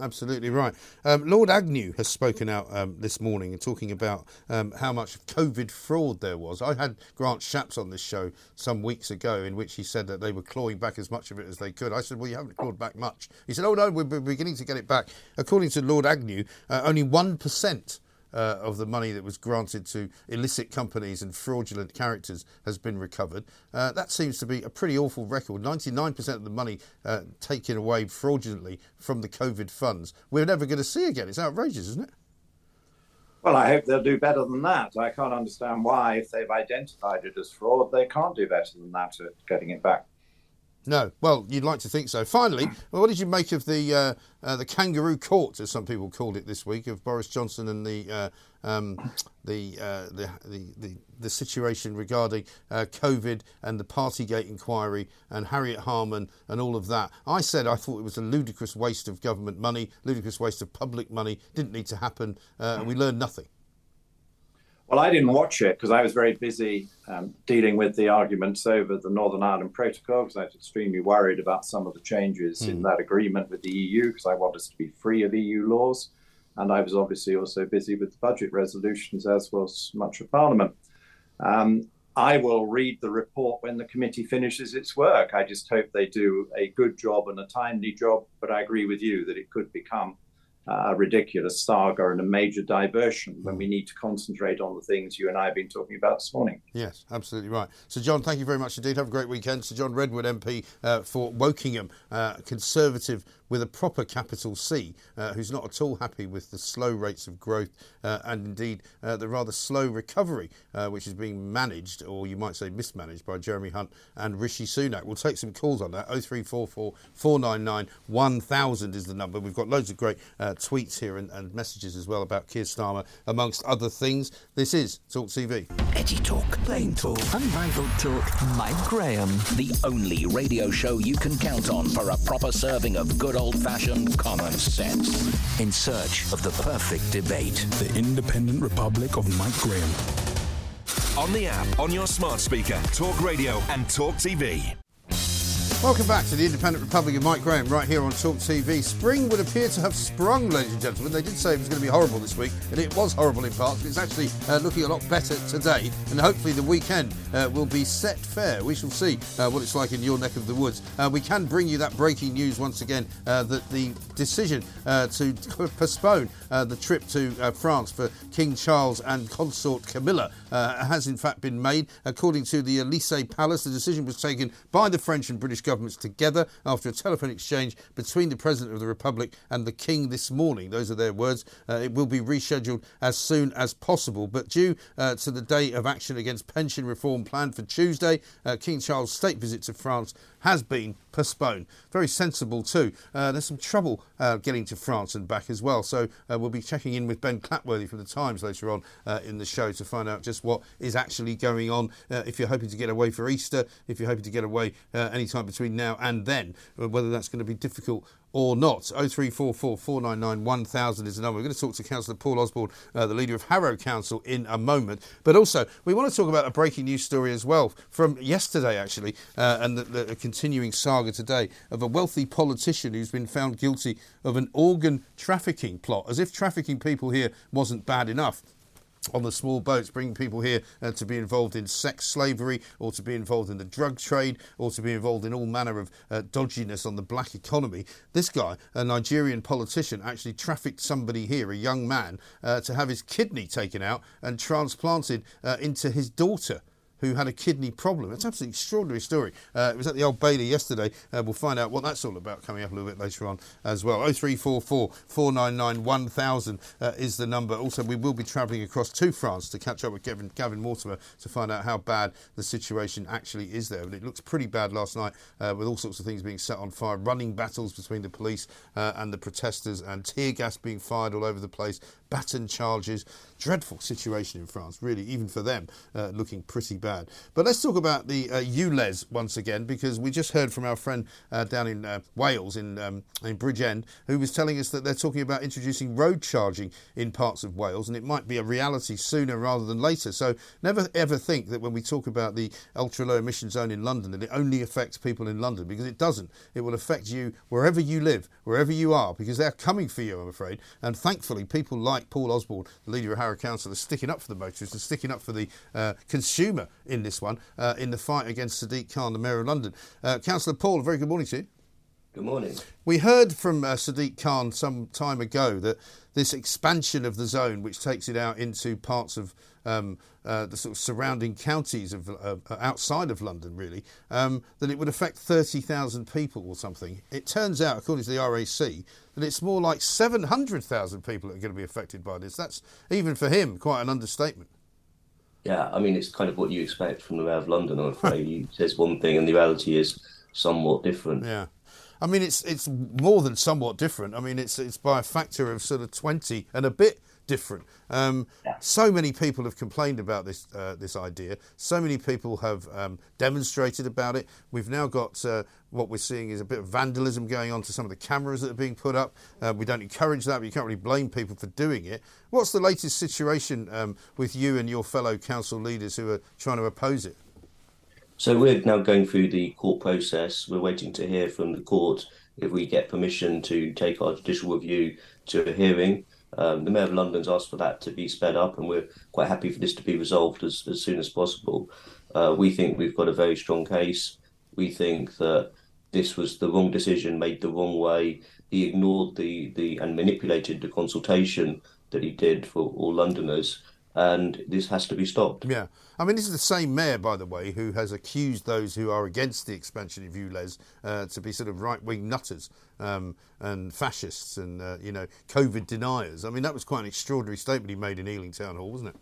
Absolutely right. Um, Lord Agnew has spoken out um, this morning and talking about um, how much COVID fraud there was. I had Grant Shapps on this show some weeks ago in which he said that they were clawing back as much of it as they could. I said, Well, you haven't clawed back much. He said, Oh, no, we're beginning to get it back. According to Lord Agnew, uh, only 1% uh, of the money that was granted to illicit companies and fraudulent characters has been recovered. Uh, that seems to be a pretty awful record. 99% of the money uh, taken away fraudulently from the COVID funds, we're never going to see again. It's outrageous, isn't it? Well, I hope they'll do better than that. I can't understand why, if they've identified it as fraud, they can't do better than that at getting it back. No, well, you'd like to think so. Finally, well, what did you make of the uh, uh, the kangaroo court, as some people called it this week, of Boris Johnson and the uh, um, the, uh, the, the, the the situation regarding uh, COVID and the Partygate inquiry and Harriet Harman and all of that? I said I thought it was a ludicrous waste of government money, ludicrous waste of public money. Didn't need to happen, uh, and we learned nothing. Well, I didn't watch it because I was very busy um, dealing with the arguments over the Northern Ireland Protocol because I was extremely worried about some of the changes mm. in hmm. that agreement with the EU because I want us to be free of EU laws. And I was obviously also busy with the budget resolutions, as was much of Parliament. Um, I will read the report when the committee finishes its work. I just hope they do a good job and a timely job. But I agree with you that it could become a ridiculous saga and a major diversion when we need to concentrate on the things you and I have been talking about this morning. Yes, absolutely right. So, John, thank you very much indeed. Have a great weekend. Sir John Redwood MP uh, for Wokingham, uh, Conservative with a proper capital C, uh, who's not at all happy with the slow rates of growth uh, and indeed uh, the rather slow recovery uh, which is being managed, or you might say mismanaged, by Jeremy Hunt and Rishi Sunak. We'll take some calls on that. 0344 499 1000 is the number. We've got loads of great Uh, tweets here and, and, messages as well about Keir Starmer, amongst other things. This is Talk TV. Edgy talk, plain talk, unrivaled talk. Mike Graham. The only radio show you can count on for a proper serving of good old fashioned common sense. In search of the perfect debate. The Independent Republic of Mike Graham. On the app, on your smart speaker, Talk Radio, and Talk TV. Welcome back to the Independent Republic of Mike Graham right here on Talk TV. Spring would appear to have sprung, ladies and gentlemen. They did say it was going to be horrible this week, and it was horrible in parts, but it's actually uh, looking a lot better today. And hopefully the weekend uh, will be set fair. We shall see uh, what it's like in your neck of the woods. Uh, we can bring you that breaking news once again uh, that the decision uh, to postpone the trip to France for King Charles and consort Camilla has in fact been made. According to the Elysee Palace, the decision was taken by the French and British government governments together after a telephone exchange between the President of the Republic and the King this morning. Those are their words. Uh, it will be rescheduled as soon as possible. But due uh, to the day of action against pension reform planned for Tuesday, uh, King Charles' state visit to France has been postponed. Very sensible too. Uh, there's some trouble uh, getting to France and back as well. So uh, we'll be checking in with Ben Clatworthy from the Times later on uh, in the show to find out just what is actually going on. Uh, if you're hoping to get away for Easter, if you're hoping to get away uh, any time between now and then, whether that's going to be difficult or not. 0344 499 1000 is the number. We're going to talk to Councillor Paul Osborn, uh, the leader of Harrow Council, in a moment. But also, we want to talk about a breaking news story as well from yesterday, actually, uh, and the, the continuing saga today of a wealthy politician who's been found guilty of an organ trafficking plot, as if trafficking people here wasn't bad enough on the small boats, bringing people here uh, to be involved in sex slavery or to be involved in the drug trade or to be involved in all manner of uh, dodginess on the black economy. This guy, a Nigerian politician, actually trafficked somebody here, a young man, uh, to have his kidney taken out and transplanted uh, into his daughter who had a kidney problem. It's an absolutely extraordinary story. Uh, it was at the Old Bailey yesterday. Uh, we'll find out what that's all about coming up a little bit later on as well. 0344 499 1000 uh, is the number. Also, we will be travelling across to France to catch up with Gavin, Gavin Mortimer to find out how bad the situation actually is there. And it looks pretty bad last night uh, with all sorts of things being set on fire, running battles between the police uh, and the protesters, and tear gas being fired all over the place, baton charges. Dreadful situation in France, really, even for them, uh, looking pretty bad. But let's talk about the uh, ULEZ once again, because we just heard from our friend uh, down in uh, Wales, in, um, in Bridgend, who was telling us that they're talking about introducing road charging in parts of Wales, and it might be a reality sooner rather than later. So never ever think that when we talk about the ultra low emission zone in London, that it only affects people in London, because it doesn't. It will affect you wherever you live, wherever you are, because they're coming for you, I'm afraid. And thankfully, people like Paul Osborn, the leader of Harrow Council are sticking up for the motorists and sticking up for the uh, consumer in this one, uh, in the fight against Sadiq Khan, the Mayor of London. Uh, Councillor Paul, a very good morning to you. Good morning. We heard from uh, Sadiq Khan some time ago that this expansion of the zone, which takes it out into parts of um, uh, the sort of surrounding counties of uh, outside of London, really, um, that it would affect 30,000 people or something. It turns out, according to the RAC, that it's more like 700,000 people that are going to be affected by this. That's even for him quite an understatement. Yeah, I mean, it's kind of what you expect from the Mayor of London. I'm afraid he says one thing, and the reality is somewhat different. Yeah. I mean, it's it's more than somewhat different. I mean, it's it's by a factor of sort of twenty and a bit different. Um, yeah. So many people have complained about this uh, this idea. So many people have um, demonstrated about it. We've now got uh, what we're seeing is a bit of vandalism going on to some of the cameras that are being put up. Uh, we don't encourage that, but you can't really blame people for doing it. What's the latest situation um, with you and your fellow council leaders who are trying to oppose it? So we're now going through the court process. We're waiting to hear from the court if we get permission to take our judicial review to a hearing. Um, the Mayor of London's asked for that to be sped up, and we're quite happy for this to be resolved as, as soon as possible. Uh, we think we've got a very strong case. We think that this was the wrong decision, made the wrong way. He ignored the, the and manipulated the consultation that he did for all Londoners and this has to be stopped. Yeah. I mean, this is the same mayor, by the way, who has accused those who are against the expansion of ULEZ uh, to be sort of right wing nutters um, and fascists and, uh, you know, COVID deniers. I mean, that was quite an extraordinary statement he made in Ealing Town Hall, wasn't it?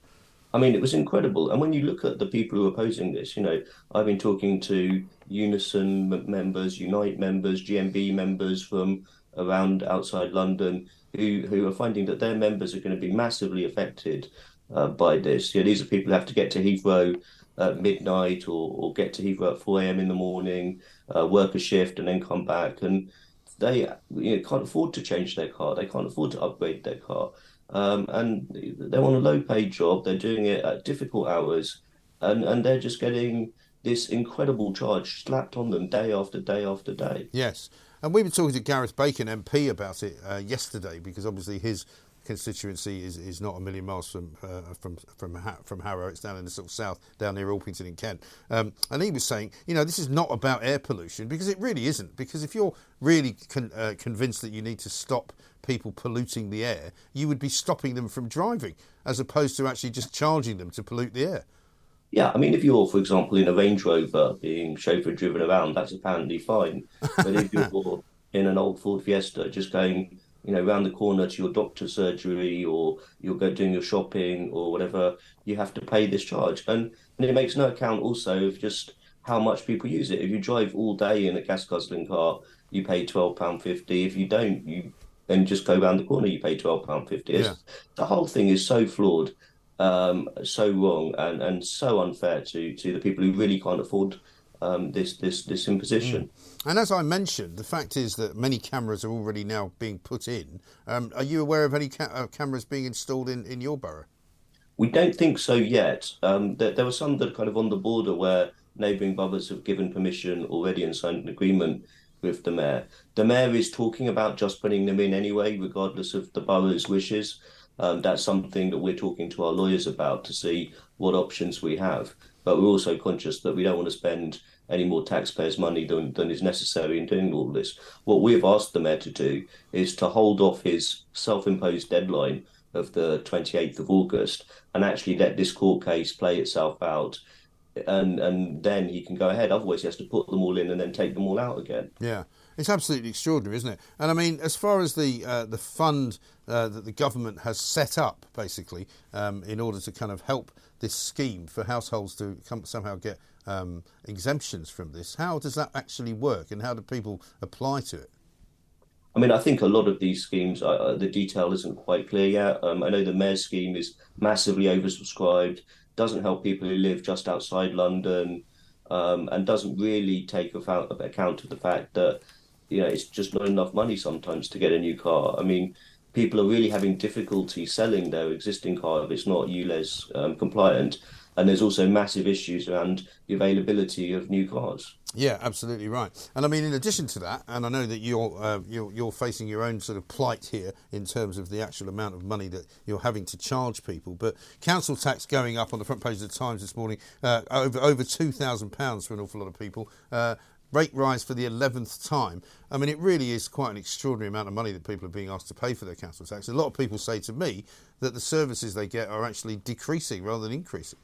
I mean, it was incredible. And when you look at the people who are opposing this, you know, I've been talking to Unison members, Unite members, GMB members from around outside London who, who are finding that their members are going to be massively affected uh, by this. You know, these are people who have to get to Heathrow at midnight or, or get to Heathrow at 4 a.m. in the morning, uh, work a shift, and then come back. And they you know, can't afford to change their car. They can't afford to upgrade their car. Um, and they're on a low paid job. They're doing it at difficult hours. And, and they're just getting this incredible charge slapped on them day after day after day. Yes. And we were talking to Gareth Bacon, MP, about it uh, yesterday because obviously his constituency is, is not a million miles from uh, from from from Harrow. It's down in the sort of south, down near Orpington in Kent. Um, and he was saying, you know, this is not about air pollution because it really isn't. Because if you're really con- uh, convinced that you need to stop people polluting the air, you would be stopping them from driving as opposed to actually just charging them to pollute the air. Yeah, I mean, if you're, for example, in a Range Rover being chauffeur driven around, that's apparently fine. But if you're in an old Ford Fiesta just going you know, around the corner to your doctor's surgery or you're go doing your shopping or whatever, you have to pay this charge. And, and it makes no account also of just how much people use it. If you drive all day in a gas guzzling car, you pay twelve pound fifty. If you don't, you then just go around the corner, you pay twelve pound fifty. Yeah. The whole thing is so flawed, um, so wrong, and, and so unfair to to the people who really can't afford um, this this this imposition. Mm. And as I mentioned, the fact is that many cameras are already now being put in. Um, are you aware of any ca- uh, cameras being installed in, in your borough? We don't think so yet. Um, there, there, were some that are kind of on the border where neighbouring boroughs have given permission already and signed an agreement with the mayor. The mayor is talking about just putting them in anyway, regardless of the borough's wishes. Um, that's something that we're talking to our lawyers about to see what options we have. But we're also conscious that we don't want to spend any more taxpayers' money than, than is necessary in doing all this. What we've asked the mayor to do is to hold off his self imposed deadline of the 28th of August and actually let this court case play itself out. And and then he can go ahead. Otherwise, he has to put them all in and then take them all out again. Yeah, it's absolutely extraordinary, isn't it? And I mean, as far as the uh, the fund uh, that the government has set up, basically, um, in order to kind of help this scheme for households to come, somehow get um, exemptions from this. How does that actually work, and how do people apply to it? I mean, I think a lot of these schemes, uh, uh, the detail isn't quite clear yet. Um, I know the mayor's scheme is massively oversubscribed, doesn't help people who live just outside London, um, and doesn't really take account of the fact that you know it's just not enough money sometimes to get a new car. I mean, people are really having difficulty selling their existing car if it's not ULEZ um, compliant and there's also massive issues around the availability of new cars. Yeah, absolutely right. And I mean, in addition to that, and I know that you're, uh, you're, you're facing your own sort of plight here in terms of the actual amount of money that you're having to charge people. But council tax going up on the front page of the Times this morning, uh, over over two thousand pounds for an awful lot of people. Uh, rate rise for the 11th time. I mean, it really is quite an extraordinary amount of money that people are being asked to pay for their council tax. A lot of people say to me that the services they get are actually decreasing rather than increasing.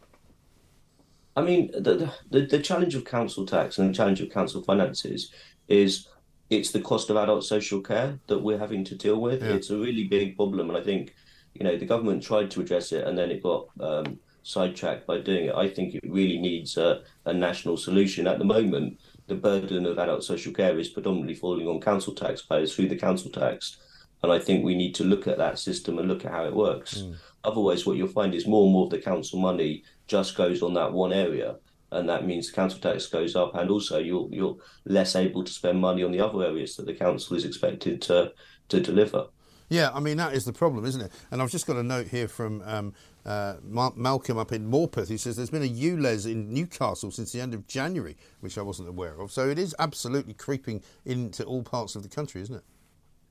I mean, the, the, the challenge of council tax and the challenge of council finances is it's the cost of adult social care that we're having to deal with. Yeah. It's a really big problem, and I think you know the government tried to address it, and then it got um, sidetracked by doing it. I think it really needs a, a national solution. At the moment, the burden of adult social care is predominantly falling on council taxpayers through the council tax. And I think we need to look at that system and look at how it works. Mm. Otherwise, what you'll find is more and more of the council money just goes on that one area. And that means the council tax goes up, and also you're you're less able to spend money on the other areas that the council is expected to to deliver. Yeah, I mean that is the problem, isn't it? And I've just got a note here from um, uh, Malcolm up in Morpeth who says there's been a ULEZ in Newcastle since the end of January, which I wasn't aware of. So it is absolutely creeping into all parts of the country, isn't it?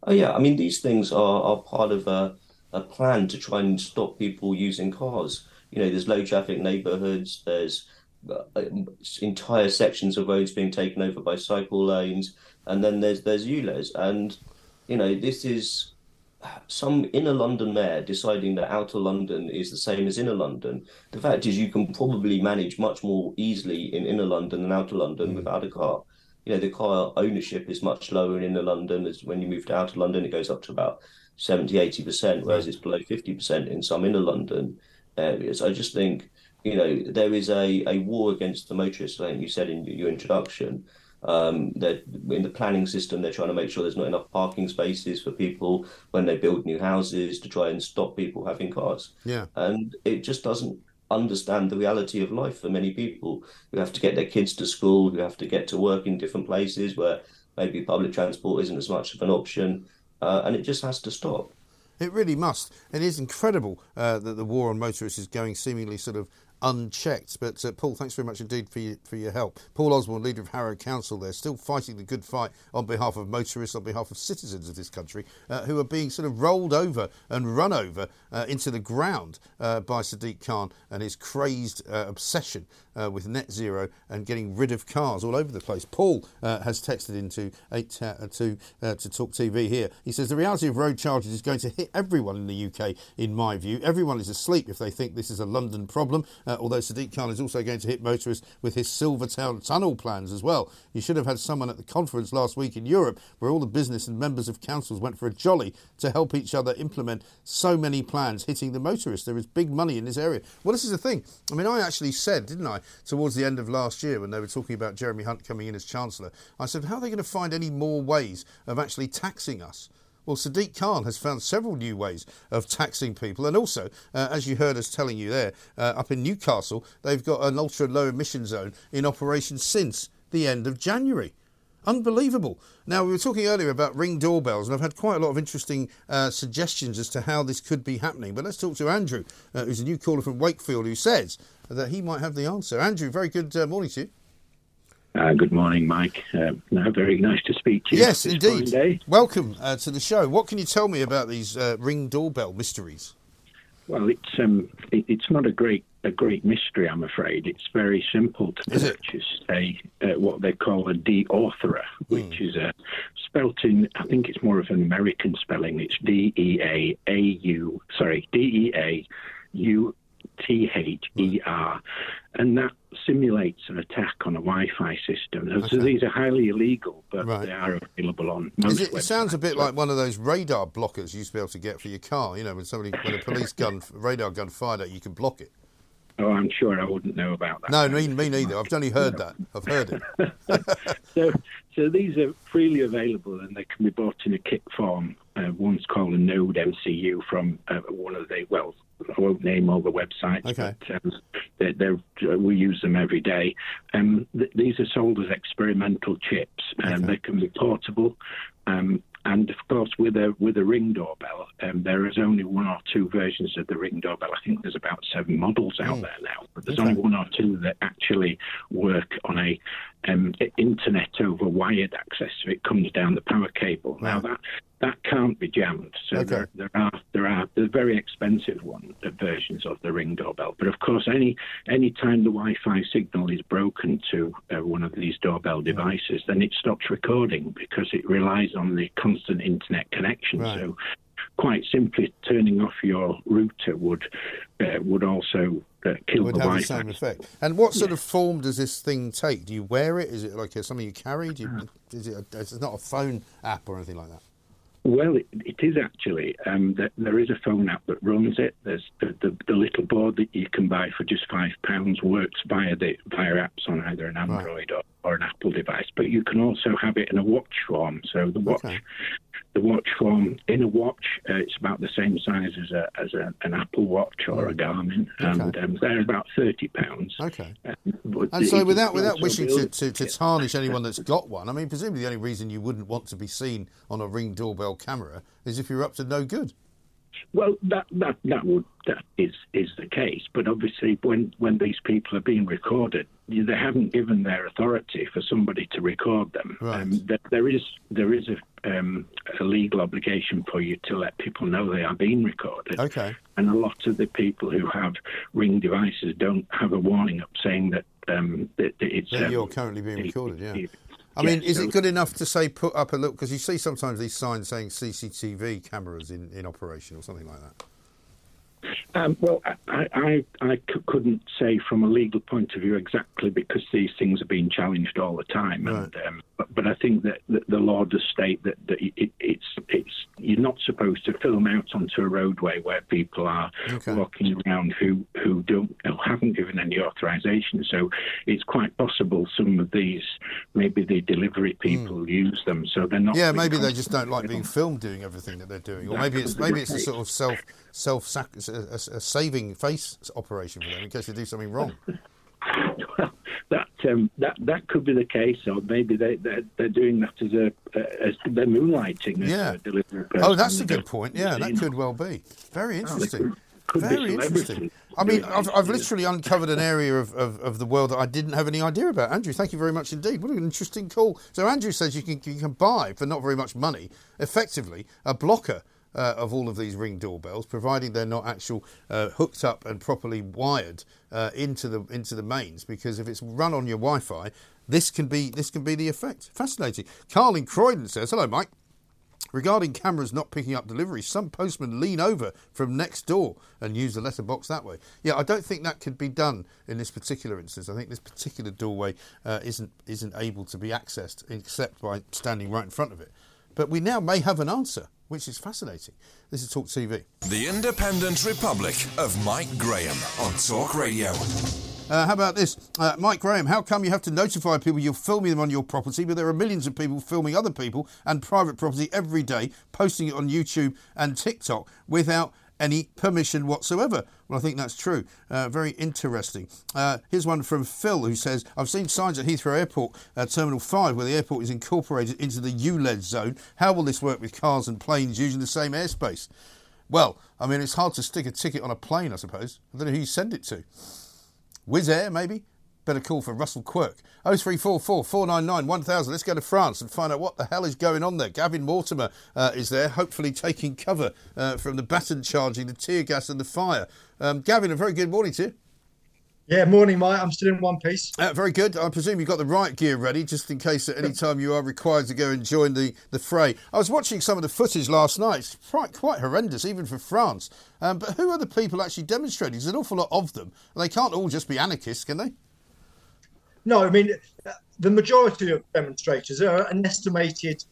Oh yeah, I mean these things are, are part of a, a plan to try and stop people using cars. You know, there's low traffic neighbourhoods. There's uh, entire sections of roads being taken over by cycle lanes, and then there's there's ULEZ, and you know this is some inner London mayor deciding that outer London is the same as inner London. The fact is, you can probably manage much more easily in inner London than outer London mm. without a car. You know, the car ownership is much lower in inner London. As when you move to outer London, it goes up to about 70, 80%, whereas mm. it's below 50% in some inner London areas. I just think, you know, there is a, a war against the motorists, I think you said in your introduction. Um, that in the planning system, they're trying to make sure there's not enough parking spaces for people when they build new houses to try and stop people having cars. Yeah, and it just doesn't understand the reality of life for many people who have to get their kids to school, who have to get to work in different places where maybe public transport isn't as much of an option, uh, and it just has to stop. It really must. It is incredible uh, that the war on motorists is going seemingly sort of unchecked. But uh, Paul, thanks very much indeed for your, for your help. Paul Osborn, leader of Harrow Council, there, still fighting the good fight on behalf of motorists, on behalf of citizens of this country uh, who are being sort of rolled over and run over uh, into the ground uh, by Sadiq Khan and his crazed uh, obsession uh, with net zero and getting rid of cars all over the place. Paul has texted into eight to to Talk TV here. He says the reality of road charges is going to hit everyone in the UK. In my view, everyone is asleep if they think this is a London problem uh, although Sadiq Khan is also going to hit motorists with his Silvertown tunnel plans as well. You should have had someone at the conference last week in Europe where all the business and members of councils went for a jolly to help each other implement so many plans hitting the motorists. There is big money in this area. Well, this is the thing. I mean, I actually said, didn't I, towards the end of last year when they were talking about Jeremy Hunt coming in as Chancellor, I said, how are they going to find any more ways of actually taxing us? Well, Sadiq Khan has found several new ways of taxing people, and also, uh, as you heard us telling you there, uh, up in Newcastle, they've got an ultra low emission zone in operation since the end of January. Unbelievable. Now, we were talking earlier about ring doorbells, and I've had quite a lot of interesting uh, suggestions as to how this could be happening. But let's talk to Andrew, uh, who's a new caller from Wakefield, who says that he might have the answer. Andrew, very good uh, morning to you. Uh, good morning, Mike. Uh, no, very nice to speak to you. Yes, indeed. Welcome uh, to the show. What can you tell me about these uh, ring doorbell mysteries? Well, it's um, it, it's not a great a great mystery, I'm afraid. It's very simple to is purchase a uh, what they call a deauther, which mm. is a spelt in. I think it's more of an American spelling. It's D E A A U. Sorry, D E A U T H E R, and that simulates an attack on a Wi-Fi system. Okay. These are highly illegal, but right. they are available on most. It, it, sounds a bit like one of those radar blockers you used to be able to get for your car. You know, when somebody when a police gun radar gun fired at you, can block it. Oh, I'm sure I wouldn't know about that. No, me, me neither. I've only heard no. that. I've heard it. so, so these are freely available and they can be bought in a kit form. Uh, one's called a Node MCU from uh, one of the well, I won't name all the websites, okay. but um, they're, they're, uh, we use them every day. Um, th- these are sold as experimental chips, and okay. they can be portable. Um, and of course, with a with a ring doorbell, um, there is only one or two versions of the ring doorbell. I think there's about seven models out mm. there now, but there's okay. only one or two that actually work on a um, internet over wired access. So it comes down the power cable. Now that that can't be jammed. So okay. there, there, are there are the very expensive one uh, versions of the Ring doorbell. But of course, any any time the Wi-Fi signal is broken to uh, one of these doorbell devices, then it stops recording because it relies on the constant internet connection. Right. So quite simply, turning off your router would uh, would also uh, kill would the have Wi-Fi. the same effect. And what sort yeah. of form does this thing take? Do you wear it? Is it like something you carry? Do you, is it? A, it's not a phone app or anything like that. Well, it, it is actually. Um, there, there is a phone app that runs it. There's the, the, the, little board that you can buy for just five pounds works via the via apps on either an Android right. or, or, an Apple device. But you can also have it in a watch form. So the watch, okay. The watch form in a watch. Uh, it's about the same size as a as a, an Apple Watch or a Garmin, and Okay. um, they're about thirty pounds. Okay. but And so, without without wishing to, to, to tarnish anyone that's got one, I mean, presumably the only reason you wouldn't want to be seen on a ring doorbell camera is if you're up to no good. Well, that that that would that is is the case, but obviously when when these people are being recorded, they haven't given their authority for somebody to record them. Um, there, there is there is a, um, a legal obligation for you to let people know they are being recorded. Okay. And a lot of the people who have ring devices don't have a warning up saying that um, that, that it's That um, you're currently being recorded, yeah. it- I mean, is so- it good enough to say put up a look? Because you see sometimes these signs saying CCTV cameras in, in operation or something like that. Um, well, I, I, I c- couldn't say from a legal point of view exactly because these things are being challenged all the time. And, um, but, but I think that, that the law does state that, that it, it's it's you're not supposed to film out onto a roadway where people are Okay. walking around who who don't who haven't given any authorization. So it's quite possible some of these maybe the delivery people use them, so they're not. Hmm. yeah, maybe they just don't like being filmed doing everything that they're doing, or maybe it's maybe it's a sort of self self a, a, a saving face operation for them in case they do something wrong. that um, that that could be the case, or maybe they they're, they're doing that as a as they're moonlighting as Yeah. a delivery. Oh, that's a good point. Yeah, that could well be. Very Oh, they interesting. could Very interesting. I mean, I've, I've literally uncovered an area of, of, of the world that I didn't have any idea about. Andrew, thank you very much indeed. What an interesting call. So, Andrew says you can, you can buy, for not very much money, effectively a blocker uh, of all of these ring doorbells, providing they're not actual uh, hooked up and properly wired uh, into the into the mains. Because if it's run on your Wi-Fi, this can be this can be the effect. Fascinating. Carl in Croydon says, "Hello, Mike." Regarding cameras not picking up deliveries, some postmen lean over from next door and use the letterbox that way. Yeah, I don't think that could be done in this particular instance. I think this particular doorway uh, isn't isn't able to be accessed except by standing right in front of it. But we now may have an answer, which is fascinating. This is Talk TV. The Independent Republic of Mike Graham on Talk Radio. Uh, how about this? Uh, Mike Graham, how come you have to notify people you're filming them on your property, but there are millions of people filming other people and private property every day, posting it on YouTube and TikTok without any permission whatsoever? Well, I think that's true. Uh, very interesting. Uh, here's one from Phil who says I've seen signs at Heathrow Airport, uh, Terminal 5, where the airport is incorporated into the ULEZ zone. How will this work with cars and planes using the same airspace? Well, I mean, it's hard to stick a ticket on a plane, I suppose. I don't know who you send it to. Wizz Air, maybe? Better call for Russell Quirk. 0344 499 1000. Let's go to France and find out what the hell is going on there. Gavin Mortimer uh, is there, hopefully taking cover uh, from the baton charging, the tear gas, and the fire. Um, Gavin, a very good morning to you. Yeah, morning, Mike. I'm still in one piece. Uh, very good. I presume you've got the right gear ready, just in case at any time you are required to go and join the, the fray. I was watching some of the footage last night. It's quite, quite horrendous, even for France. Um, but who are the people actually demonstrating? There's an awful lot of them. They can't all just be anarchists, can they? No, I mean, the majority of demonstrators are an estimated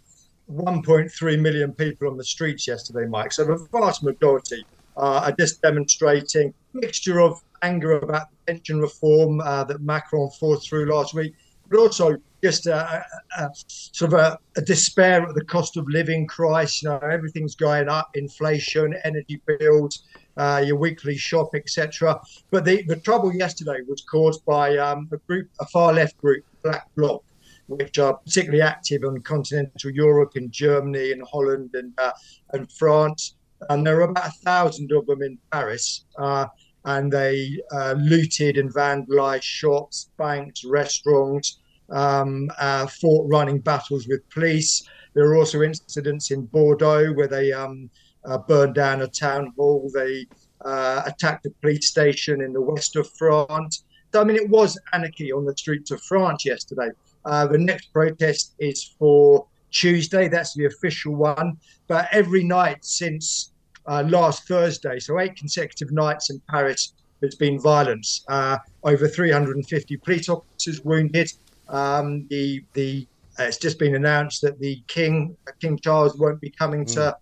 1.3 million people on the streets yesterday, Mike. So the vast majority uh, are just demonstrating mixture of anger about the pension reform uh, that Macron forced through last week, but also just a, a, a sort of a, a despair at the cost of living crisis. You know, everything's going up, inflation, energy bills, uh, your weekly shop, etc. But the, the trouble yesterday was caused by um, a group, a far left group, Black Bloc, which are particularly active in continental Europe, in Germany, in Holland, and uh, and France. And there are about a thousand of them in Paris. Uh, and they uh, looted and vandalized shops, banks, restaurants, um, uh, fought running battles with police. There were also incidents in Bordeaux where they um, uh, burned down a town hall. They uh, attacked a police station in the west of France. I mean, it was anarchy on the streets of France yesterday. Uh, the next protest is for Tuesday. That's the official one. But every night since uh, last Thursday, so eight consecutive nights in Paris, there's been violence. Uh, over 350 police officers wounded. Um, the the uh, it's just been announced that the King King Charles won't be coming to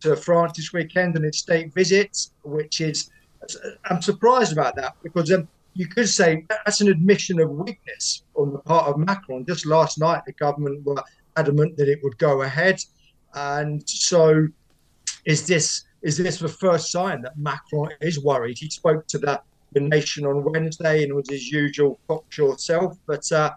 to France this weekend on his state visit, which is I'm surprised about that because um, you could say that's an admission of weakness on the part of Macron. Just last night, the government were adamant that it would go ahead. And so, is this is this the first sign that Macron is worried? He spoke to the, the nation on Wednesday and was his usual cocksure self, but uh,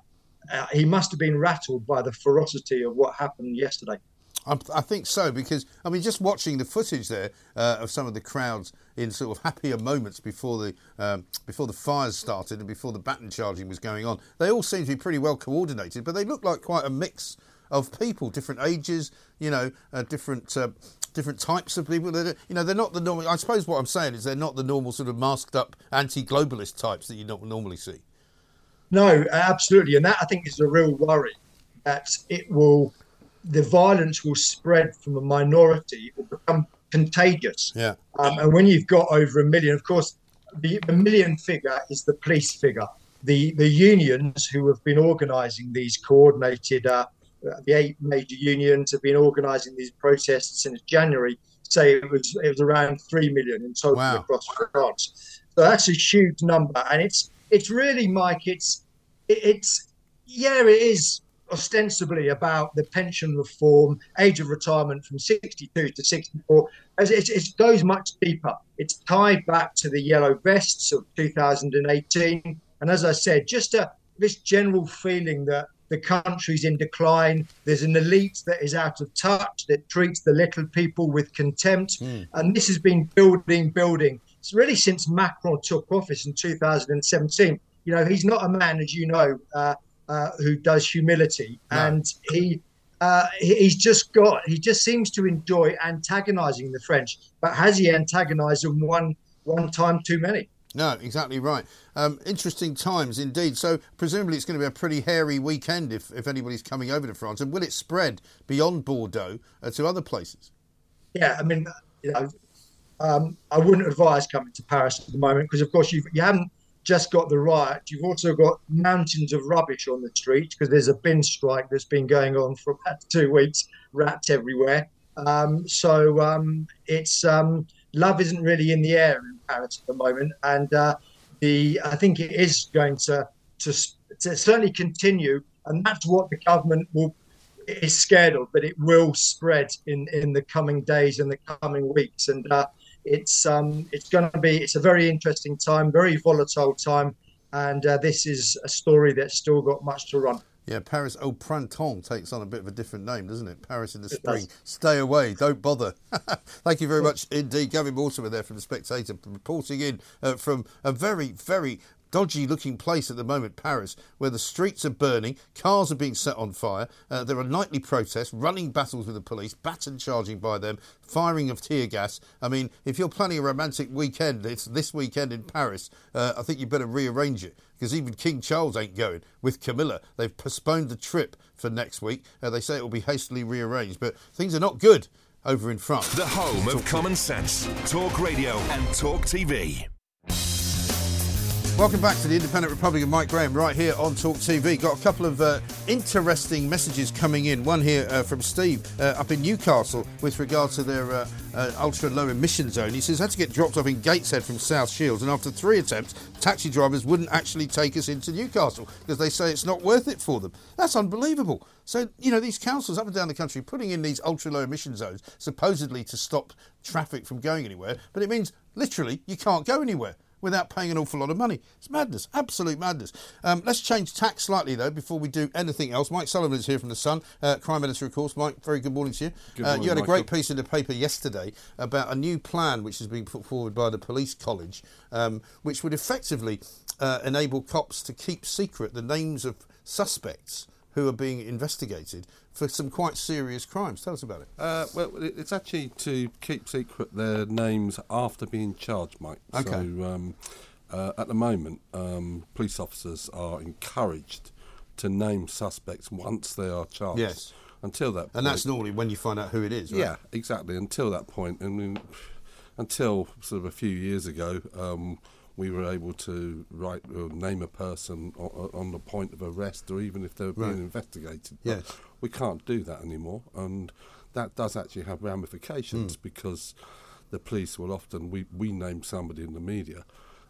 uh, he must have been rattled by the ferocity of what happened yesterday. I, think so because I mean, just watching the footage there uh, of some of the crowds in sort of happier moments before the um, before the fires started and before the baton charging was going on, they all seem to be pretty well coordinated, but they look like quite a mix of people, different ages, you know, uh, different. Uh, different types of people. They're, you know, they're not the normal. I suppose what I'm saying is they're not the normal sort of masked up anti-globalist types that you don't normally see. No, absolutely, and that I think is a real worry that it will the violence will spread from a minority, it will become contagious. Yeah. Um, and when you've got over a million, of course, the, the million figure is the police figure. The the unions who have been organising these coordinated, uh, the eight major unions have been organising these protests since January. Say it was it was around three million in total Wow. across France. So that's a huge number, and it's it's really, Mike. It's it, it's yeah, it is ostensibly about the pension reform, age of retirement from 62 to 64. As it, it goes much deeper. It's tied back to the yellow vests of 2018. And as I said, just a, this general feeling that the country's in decline. There's an elite that is out of touch, that treats the little people with contempt. And this has been building, building. It's really since Macron took office in 2017. You know, he's not a man, as you know, uh, uh, who does humility, and he. Uh, he's just got he just seems to enjoy antagonizing the French. But has he antagonized them one one time too many? No, exactly right. Um, interesting times indeed. So presumably it's going to be a pretty hairy weekend if, if anybody's coming over to France. And will it spread beyond Bordeaux uh, to other places? Yeah, I mean, you know, um, I wouldn't advise coming to Paris at the moment because, of course, you've, you haven't just got the riot. You've also got mountains of rubbish on the street because there's a bin strike that's been going on for about two weeks. Rats everywhere. Um, so um, it's um, love isn't really in the air in Paris at the moment, and uh, the I think it is going to to, to certainly continue, and that's what the government will is scared of, but it will spread in in the coming days and the coming weeks, and uh, it's um it's going to be it's a very interesting time, very volatile time, and uh, this is a story that's still got much to run. Yeah, Paris au printemps takes on a bit of a different name, doesn't it? Paris in the It spring. does. Stay away, don't bother. Thank you very much indeed. Gavin Mortimer there from The Spectator reporting in uh, from a very, very dodgy looking place at the moment, Paris, where the streets are burning, cars are being set on fire, uh, there are nightly protests, running battles with the police, baton charging by them, firing of tear gas. I mean, if you're planning a romantic weekend, it's this weekend in Paris, uh, I think you better rearrange it because even King Charles ain't going with Camilla. They've postponed the trip for next week. Uh, they say it will be hastily rearranged, but things are not good over in France. The home of common sense. Talk radio and talk TV. Welcome back to the Independent Republic of Mike Graham right here on Talk TV. Got a couple of uh, interesting messages coming in. One here uh, from Steve uh, up in Newcastle with regard to their uh, uh, ultra low emission zone. He says, had to get dropped off in Gateshead from South Shields, and after three attempts, taxi drivers wouldn't actually take us into Newcastle because they say it's not worth it for them. That's unbelievable. So, you know, these councils up and down the country putting in these ultra low emission zones supposedly to stop traffic from going anywhere, but it means literally you can't go anywhere without paying an awful lot of money. It's madness, absolute madness. Um, let's change tack slightly though before we do anything else. Mike Sullivan is here from the Sun, uh, crime editor, of course. Mike, very good morning to you. Good uh, you had a Michael. great piece in the paper yesterday about a new plan which has been put forward by the police college, um, which would effectively uh, enable cops to keep secret the names of suspects who are being investigated for some quite serious crimes. Tell us about it. Uh, well, it's actually to keep secret their names after being charged, Mike. Okay. So um, uh, at the moment, um, police officers are encouraged to name suspects once they are charged. Yes. Until that, And that's normally when you find out who it is, right? Yeah, exactly. Until that point, I mean, until sort of a few years ago, um, we were able to write or name a person on, on the point of arrest, or even if they were being Right. investigated. But Yes. we can't do that anymore, and that does actually have ramifications Hmm. because the police will often we we name somebody in the media,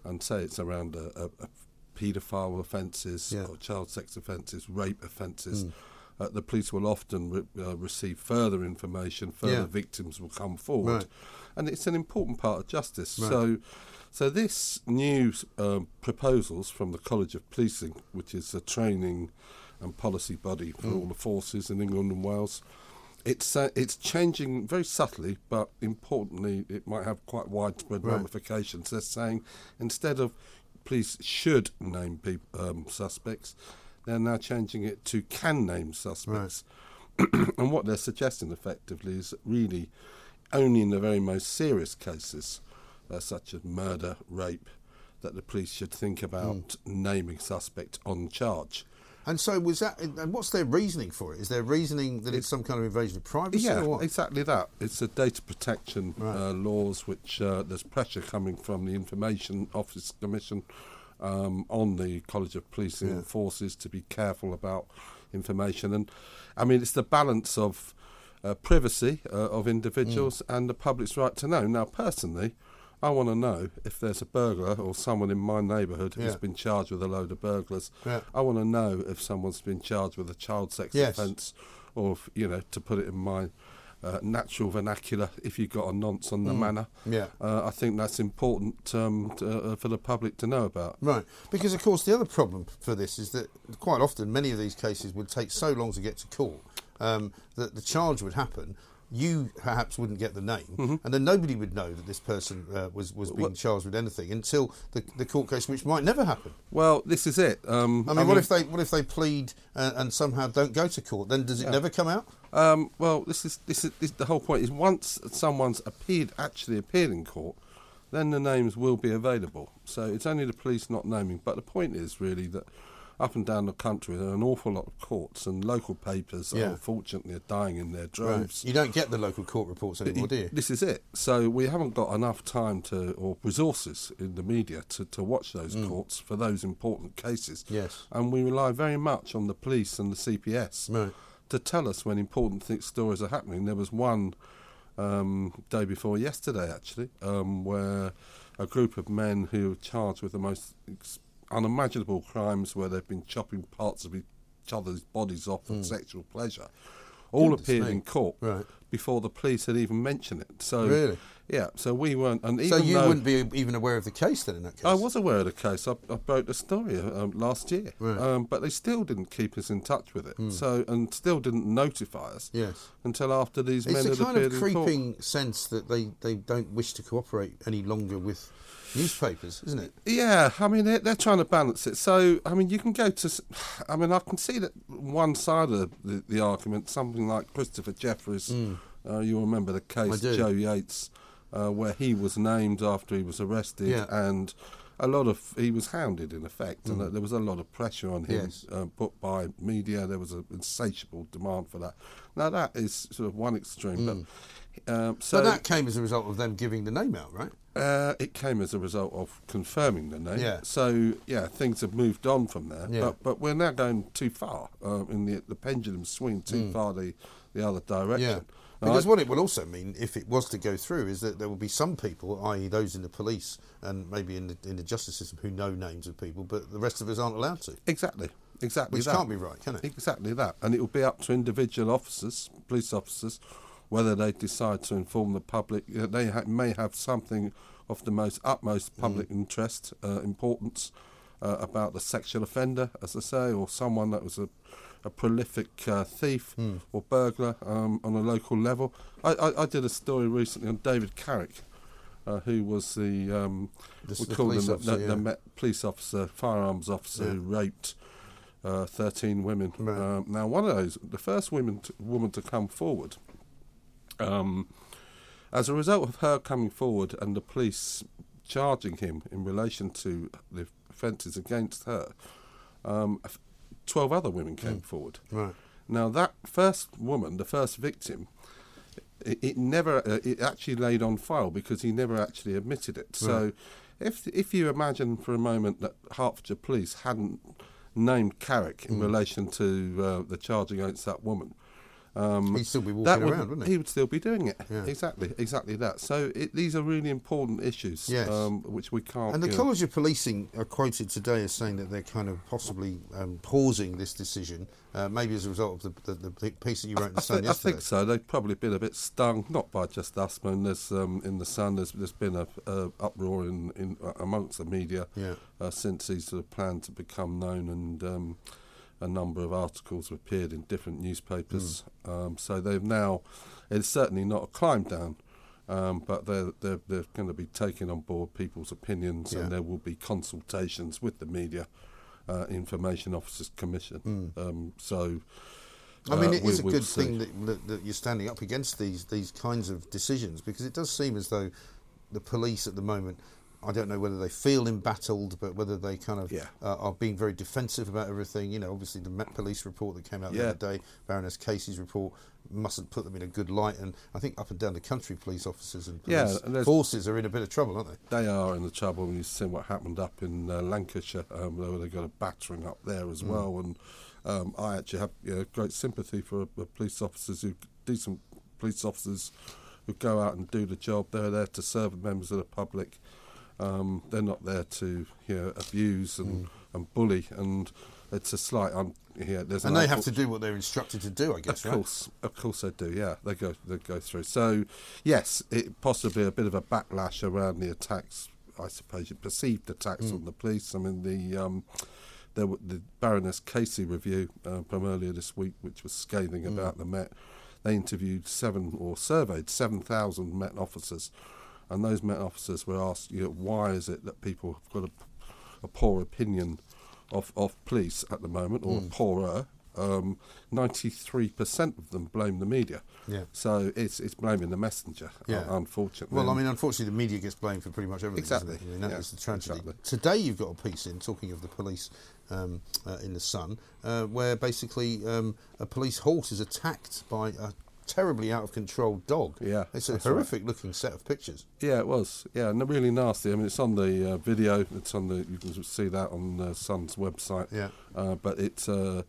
and say it's around a, a, a paedophile offences Yeah. or child sex offences, rape offences. Hmm. uh, the police will often re- uh, receive further information, further Yeah. victims will come forward, Right. and it's an important part of justice. Right. So, so this new um, proposals from the College of Policing, which is a training and policy body for Mm. all the forces in England and Wales, it's uh, it's changing very subtly, but importantly, it might have quite widespread Right. ramifications. They're saying instead of police should name peop um, suspects, they're now changing it to can name suspects. and what they're suggesting effectively is really only in the very most serious cases, uh, such as murder, rape, that the police should think about naming suspect on charge. And so was that? And what's their reasoning for it? Is their reasoning that it's some kind of invasion of privacy Yeah, or what? exactly that. It's the data protection uh, laws, which uh, there's pressure coming from the Information Office Commission um, on the College of Policing Yeah. and Forces to be careful about information. And I mean, it's the balance of uh, privacy uh, of individuals Mm. and the public's right to know. Now, personally, I want to know if there's a burglar or someone in my neighbourhood who's Yeah. been charged with a load of burglars. Yeah. I want to know if someone's been charged with a child sex Yes. offence, or if, you know, to put it in my uh, natural vernacular, if you've got a nonce on the Mm. manor. Yeah. Uh, I think that's important um, to, uh, for the public to know about. Right, because of course the other problem for this is that quite often many of these cases would take so long to get to court um, that the charge would happen. You perhaps wouldn't get the name, Mm-hmm. and then nobody would know that this person uh, was was being Well- charged with anything until the, the court case, which might never happen. Well, this is it. Um, I mean, what if they what if they plead uh, and somehow don't go to court? Then does it Yeah. never come out? Um, well, this is this is this, the whole point. Is once someone's appeared, actually appeared in court, then the names will be available. So it's only the police not naming. But the point is really that up and down the country, there are an awful lot of courts and local papers. Yeah. Unfortunately, are dying in their Right. droves. You don't get the local court reports anymore, do you? This is it. So we haven't got enough time to, or resources in the media to, to watch those courts for those important cases. Mm. Yes. And we rely very much on the police and the CPS Right. to tell us when important th- stories are happening. There was one um, day before yesterday, actually, um, where a group of men who were charged with the most ex- unimaginable crimes, where they've been chopping parts of each other's bodies off for sexual pleasure, all. Goodness appeared me. in court Right. before the police had even mentioned it. So Really? yeah. So we weren't, and So you wouldn't be even aware of the case then in that case. I was aware of the case. I, I broke the story um, last year, Right. Um, but they still didn't keep us in touch with it. So and still didn't notify us Yes. until after these men had appeared. It's a kind of creeping sense that they, they don't wish to cooperate any longer with newspapers, isn't it? Yeah, I mean they're, they're trying to balance it. So I mean you can go to, I mean I can see that one side of the, the argument, something like Christopher Jefferies. Uh, you remember the case Hmm. Jo Yeates, uh, where he was named after he was arrested, Yeah. and a lot of he was hounded in effect, and uh, there was a lot of pressure on him Hmm. Yes. uh, put by media. There was an insatiable demand for that. Now that is sort of one extreme, but. Um, so but that came as a result of them giving the name out, right? uh, it came as a result of confirming the name. Yeah. So yeah, things have moved on from there. Yeah. But but we're now going too far um, in the the pendulum swing too far the the other direction. Yeah. Because what it will also mean, if it was to go through, is that there will be some people, i.e., those in the police and maybe in the, in the justice system, who know names of people, but the rest of us aren't allowed to. exactly exactly Which that. can't be right, can it? Exactly that, and it will be up to individual officers, police officers, whether they decide to inform the public. Uh, They ha- may have something of the most utmost public Mm. interest, uh, importance uh, about the sexual offender, as I say, or someone that was a, a prolific uh, thief Hmm. or burglar um, on a local level. I, I, I did a story recently on David Carrick. Uh, who was the um, we the call him police the, yeah. the Met police officer, firearms officer Yeah. who raped uh, 13 women. Right. Um, now, one of those, the first woman to, woman to come forward, um, as a result of her coming forward and the police charging him in relation to the offences against her, um, 12 other women came forward. Right. Now, that first woman, the first victim, it, it never, uh, it actually laid on file because he never actually admitted it. So, if if you imagine for a moment that Hertfordshire Police hadn't named Carrick in relation to uh, the charge against that woman, Um, He'd still be walking around, would, wouldn't he? He would still be doing it. Yeah. Exactly, exactly that. So it, these are really important issues, Yes. um, which we can't. And the College of Policing are quoted today as saying that they're kind of possibly um, pausing this decision, uh, maybe as a result of the, the, the piece that you wrote in the I, Sun think, I yesterday. think so. They've probably been a bit stung, not by just us. Mean, there's um, in the Sun. There's, there's been a, a uproar in, in uh, amongst the media Yeah. uh, since these sort of planned to become known, and um, a number of articles have appeared in different newspapers. Hmm. Um, so they've now. It's certainly not a climb down. Um, but they're, they're, they're going to be taking on board people's opinions, Yeah. and there will be consultations with the media, uh, Information Officers Commission. Um, so, I mean, uh, it is we- a good see. thing that, that, that you're standing up against these these kinds of decisions because it does seem as though the police at the moment. I don't know whether they feel embattled, but whether they kind of Yeah. uh, are being very defensive about everything. You know, obviously the Met Police report that came out the other day, Baroness Casey's report, mustn't put them in a good light. And I think up and down the country, police officers and Yeah, police there's- forces are in a bit of trouble, aren't they? They are in the trouble. and You've seen what happened up in uh, Lancashire, um, where they got a battering up there as Mm. well. And um, I actually have you know, great sympathy for uh, police officers who decent police officers who go out and do the job. They're there to serve members of the public. Um, they're not there to you know, abuse and, and bully. And it's a slight. Un- yeah, there's Mm. And they have to do what they're instructed to do, I guess, of right? course, of course they do. Yeah, they go they go through. So, yes, it possibly a bit of a backlash around the attacks. I suppose you perceived attacks Mm. on the police. I mean, the um, there were the Baroness Casey review uh, from earlier this week, which was scathing Mm. about the Met. They interviewed seven or surveyed seven thousand Met officers, and those Met officers were asked, you know, why is it that people have got a, a poor opinion of, of police at the moment, or Mm. poorer. Um, 93% of them blame the media. Yeah. So it's it's blaming the messenger, Yeah. uh, unfortunately. Well, I mean, unfortunately, the media gets blamed for pretty much everything. Exactly. it? I mean, that Yeah, is the tragedy. exactly. Today, you've got a piece in talking of the police um, uh, in the Sun, uh, where basically um, a police horse is attacked by a terribly out of control dog. Yeah, it's a that's right. horrific looking set of pictures. Yeah, it was. Yeah, and really nasty. I mean, it's on the uh, video. It's on the. You can see that on uh, Sun's website. Yeah. Uh, but it's a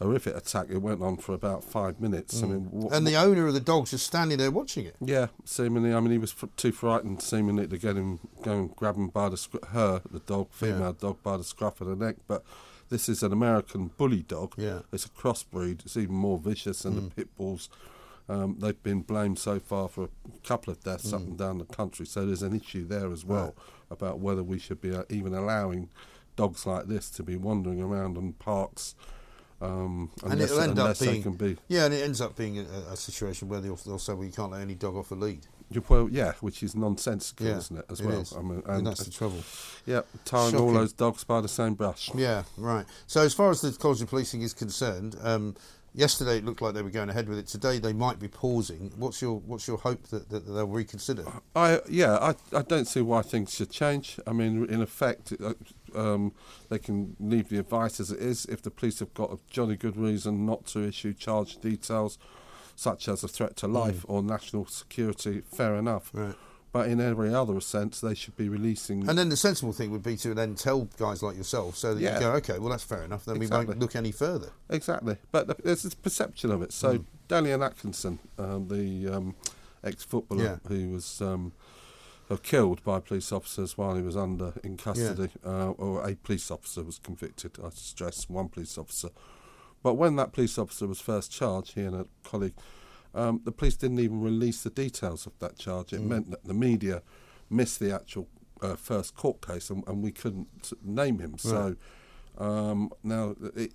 horrific attack. It went on for about five minutes. I mean, Mm. and the owner of the dog's just standing there watching it. Yeah, seemingly. I mean, he was f- too frightened, seemingly, to get him, go and grab him by the scr- her, the dog, female dog, by the scruff of the neck. But this is an American bully dog. Yeah. Mm. it's a crossbreed. It's even more vicious than the pit bulls. Um, they've been blamed so far for a couple of deaths Mm. up and down the country. So there's an issue there as well about whether we should be uh, even allowing dogs like this to be wandering around in parks. Um, And it'll end up being can be yeah, and it ends up being a, a situation where they'll, they'll say, "Well, you can't let any dog off a lead." Well, yeah, which is nonsensical, Yeah, isn't it? As it well. I mean, And that's the trouble. Yeah, tying all those dogs by the same brush. Yeah, right. So as far as the College of Policing is concerned, um, yesterday it looked like they were going ahead with it. Today they might be pausing. What's your What's your hope that, that they'll reconsider? I yeah, I, I don't see why things should change. I mean, in effect, uh, um, they can leave the advice as it is. If the police have got a jolly good reason not to issue charge details, such as a threat to life or national security, fair enough. Mm. Right. But in every other sense, they should be releasing. And then the sensible thing would be to then tell guys like yourself, so that Yeah. you go, okay, well that's fair enough. Then we won't look any further. Exactly, but the, there's this perception of it. So Mm. Dalian Atkinson, um, the um, ex-footballer Yeah. who was um, uh, killed by police officers while he was under in custody, uh, or a police officer was convicted. I stress one police officer. But when that police officer was first charged, he and a colleague, um, the police didn't even release the details of that charge. It Mm. meant that the media missed the actual uh, first court case, and, and we couldn't name him. So. Um, now it,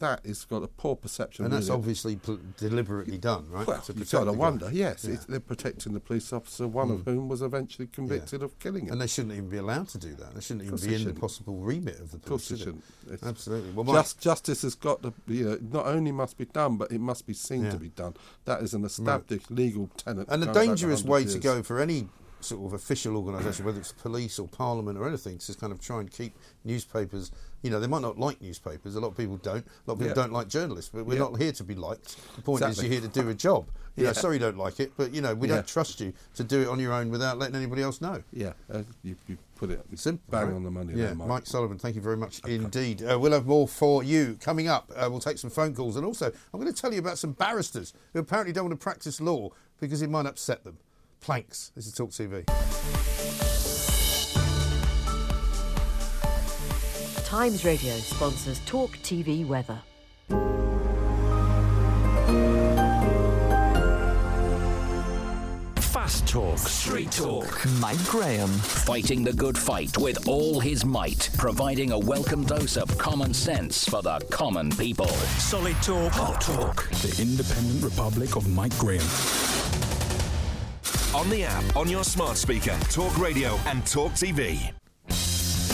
that has got a poor perception, And that's really. obviously pl- deliberately done, right? Well, you've protect got to the guy. wonder. Yes, Yeah. it's, they're protecting the police officer, one of Mm. whom was eventually convicted of killing him. And they shouldn't even be allowed to do that. They shouldn't even be in the shouldn't. possible remit of the Of course, police. should shouldn't. It's- Absolutely. Well, Just, justice has got to, be, you know, not only must be done, but it must be seen Yeah. to be done. That is an established legal tenet. And the back dangerous 100 way to go for any sort of official organisation, whether it's police or parliament or anything, is to kind of try and keep newspapers. You know, they might not like newspapers. A lot of people don't. A lot of people Yeah. don't like journalists. But we're Yeah. not here to be liked. The point Exactly. is, you're here to do a job. You know, Yeah. sorry you don't like it, but you know, we don't trust you to do it on your own without letting anybody else know. Yeah, uh, you, you put it Simple, bang right? on the money Yeah, there, Mike. Mike Sullivan, thank you very much indeed. Uh, we'll have more for you coming up. Uh, we'll take some phone calls, and also I'm going to tell you about some barristers who apparently don't want to practice law because it might upset them. Planks. This is Talk TV. Times Radio sponsors Talk TV Weather. Fast Talk. Street Talk. Mike Graham. Fighting the good fight with all his might, providing a welcome dose of common sense for the common people. Solid Talk. Hot Talk. The Independent Republic of Mike Graham. On the app, on your smart speaker, Talk Radio and Talk TV.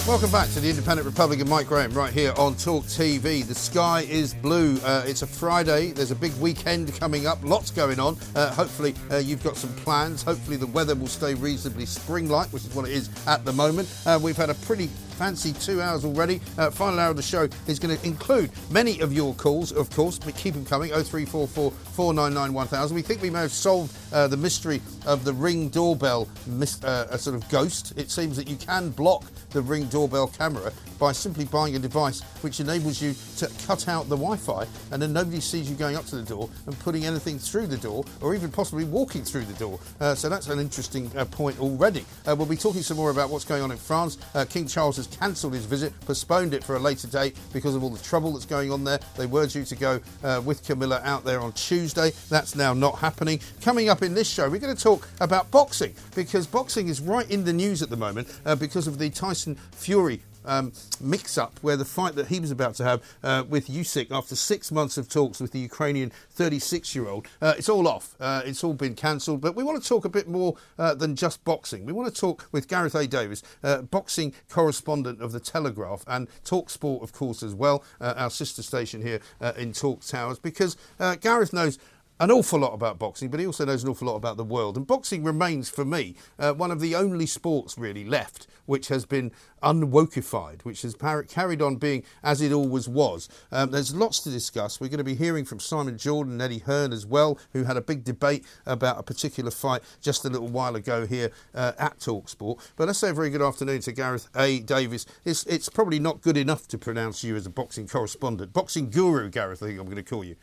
Welcome back to the Independent Republic of Mike Graham right here on Talk TV. The sky is blue. Uh, it's a Friday. There's a big weekend coming up. Lots going on. Uh, hopefully, uh, you've got some plans. Hopefully, the weather will stay reasonably spring-like, which is what it is at the moment. Uh, we've had a pretty fancy two hours already. Uh, final hour of the show is going to include many of your calls, of course, but keep them coming. 0344 499 1000. We think we may have solved uh, the mystery of the ring doorbell mis- uh, a sort of ghost. It seems that you can block the ring doorbell camera by simply buying a device which enables you to cut out the Wi-Fi and then nobody sees you going up to the door and putting anything through the door or even possibly walking through the door. Uh, so that's an interesting uh, point already. Uh, we'll be talking some more about what's going on in France. Uh, King Charles has cancelled his visit, postponed it for a later date because of all the trouble that's going on there. They were due to go uh, with Camilla out there on Tuesday. That's now not happening. Coming up in this show, we're going to talk about boxing because boxing is right in the news at the moment uh, because of the Tyson Fury um, mix up where the fight that he was about to have uh, with Usyk after six months of talks with the Ukrainian 36 year old. Uh, it's all off. Uh, it's all been cancelled. But we want to talk a bit more uh, than just boxing. We want to talk with Gareth A. Davies, uh, boxing correspondent of The Telegraph and Talk Sport, of course, as well, uh, our sister station here in Talk Towers, because Gareth knows an awful lot about boxing, but he also knows an awful lot about the world. And boxing remains, for me, uh, one of the only sports really left which has been unwokeified, which has par- carried on being as it always was. Um, there's lots to discuss. We're going to be hearing from Simon Jordan and Eddie Hearn as well, who had a big debate about a particular fight just a little while ago here uh, at Talksport. But let's say a very good afternoon to Gareth A. Davies. It's, it's probably not good enough to pronounce you as a boxing correspondent. Boxing guru, Gareth, I think I'm going to call you.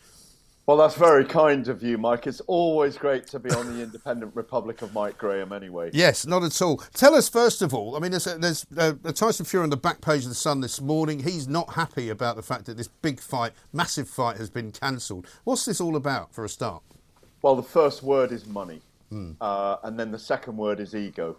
Well, that's very kind of you, Mike. It's always great to be on the Independent Republic of Mike Graham, anyway. Yes, not at all. Tell us first of all. I mean, there's, there's uh, Tyson Fury on the back page of the Sun this morning. He's not happy about the fact that this big fight, massive fight, has been cancelled. What's this all about, for a start? Well, the first word is money, Hmm. uh, and then the second word is ego,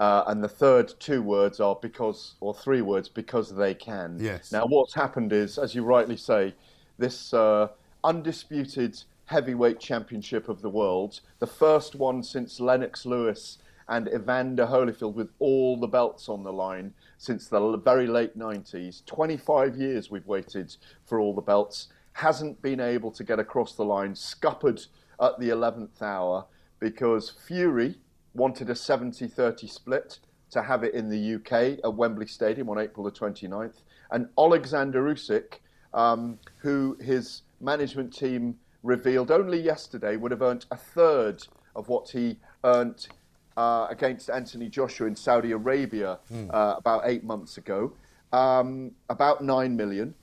uh, and the third two words are because, or three words, because they can. Yes. Now, what's happened is, as you rightly say, this uh, undisputed heavyweight championship of the world, the first one since Lennox Lewis and Evander Holyfield with all the belts on the line since the very late 90s. 25 years we've waited for all the belts. Hasn't been able to get across the line, scuppered at the 11th hour because Fury wanted a 70 30 split to have it in the UK at Wembley Stadium on April the 29th. And Alexander Usyk, um, who his management team revealed only yesterday would have earned a third of what he earned uh, against Anthony Joshua in Saudi Arabia Hmm. uh, about eight months ago. Um, about nine million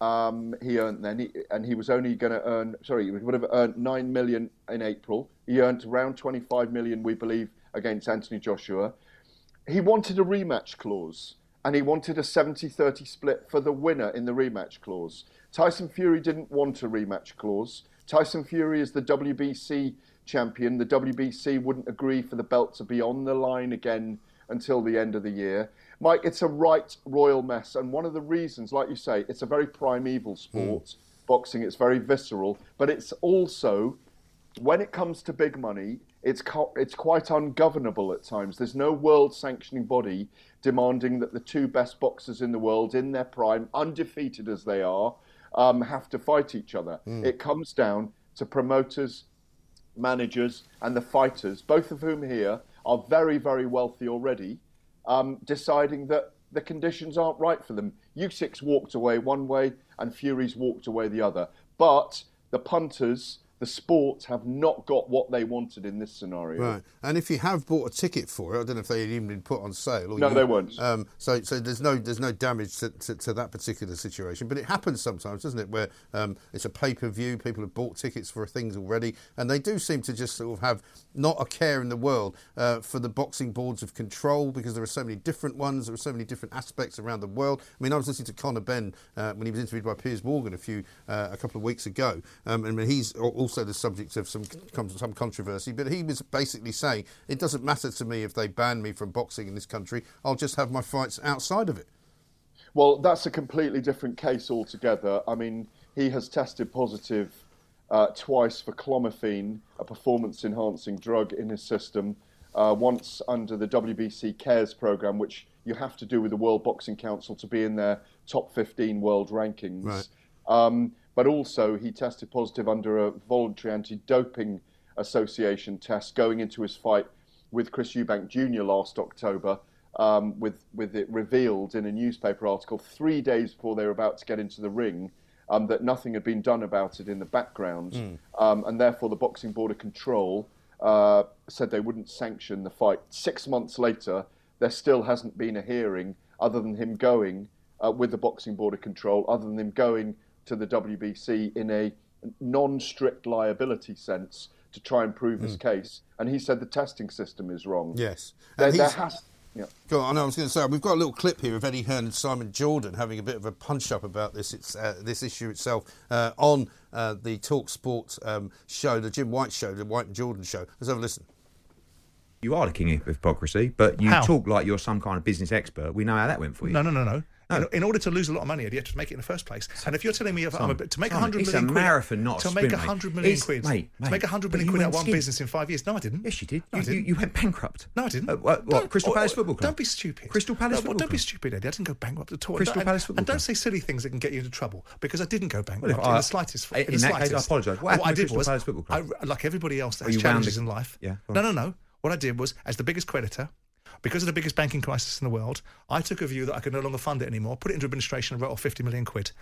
um, he earned then, he, and he was only going to earn. Sorry, he would have earned nine million in April. He earned around 25 million, we believe, against Anthony Joshua. He wanted a rematch clause, and he wanted a 70-30 split for the winner in the rematch clause. Tyson Fury didn't want a rematch clause. Tyson Fury is the WBC champion. The WBC wouldn't agree for the belt to be on the line again until the end of the year. Mike, it's a right royal mess. And one of the reasons, like you say, it's a very primeval sport. Mm. Boxing, it's very visceral, but it's also, when it comes to big money, it's, co- it's quite ungovernable at times. There's no world sanctioning body demanding that the two best boxers in the world, in their prime, undefeated as they are, um, have to fight each other. Mm. It comes down to promoters, managers, and the fighters, both of whom here are very, very wealthy already, um, deciding that the conditions aren't right for them. Usyk walked away one way and Fury's walked away the other. But the punters the sports have not got what they wanted in this scenario. Right, and if you have bought a ticket for it, I don't know if they had even been put on sale. no, you, they weren't. Um, so, so there's no there's no damage to, to, to, that particular situation, but it happens sometimes, doesn't it? Where um, it's a pay per view, people have bought tickets for things already, and they do seem to just sort of have not a care in the world uh, for the boxing boards of control because there are so many different ones, there are so many different aspects around the world. I mean, I was listening to Conor Benn uh, when he was interviewed by Piers Morgan a few uh, a couple of weeks ago, um, and he's also the subject of some some controversy. But he was basically saying it doesn't matter to me if they ban me from boxing in this country. I'll just have my fights outside of it. Well, that's a completely different case altogether. I mean, he has tested positive uh, twice for clomiphene, a performance-enhancing drug in his system. Uh, once under the WBC Cares program, which you have to do with the World Boxing Council to be in their top 15 world rankings. Right. Um, but also he tested positive under a voluntary anti-doping association test going into his fight with Chris Eubank Jr. last October, um, with with it revealed in a newspaper article three days before they were about to get into the ring. Um, that nothing had been done about it in the background, Mm. um, and therefore the Boxing Board of Control uh, said they wouldn't sanction the fight. Six months later, there still hasn't been a hearing other than him going uh, with the Boxing Board of Control, other than him going to the WBC in a non-strict liability sense to try and prove his Mm. case. And he said the testing system is wrong. Yes. There, And there he's- has. Yeah. Go on. I, know, I was going to say we've got a little clip here of Eddie Hearn and Simon Jordan having a bit of a punch up about this it's, uh, this issue itself uh, on uh, the Talk Sport um, show, the Jim White show, the White and Jordan show. Let's have a listen. You are the king of hypocrisy, but you How? talk like you're some kind of business expert. We know how that went for you. No, no, no, no. In, in order to lose a lot of money, you have to make it in the first place. And if you're telling me if I'm a, to make a Simon, hundred it's million a quid, marathon, not a to make a hundred million It's- quid, mate, to make a hundred but million you quid out went one business in five years. No, I didn't. Yes, you did. No, You, you, didn't. you went bankrupt. No, I didn't. Uh, what, what, Crystal oh, Palace oh, Football Club? Don't be stupid. Crystal Palace No, well, Football Don't be stupid, Eddie. I didn't go bankrupt at all. Crystal And- Palace Football And don't say silly things that can get you into trouble because I didn't go bankrupt Well, in I- the slightest. in the that case, I apologise. What I did was, Club? I, like everybody else that has you challenges in- in life. Yeah, No, no, no. What I did was, as the biggest creditor, because of the biggest banking crisis in the world, I took a view that I could no longer fund it anymore, put it into administration and wrote off 50 million quid.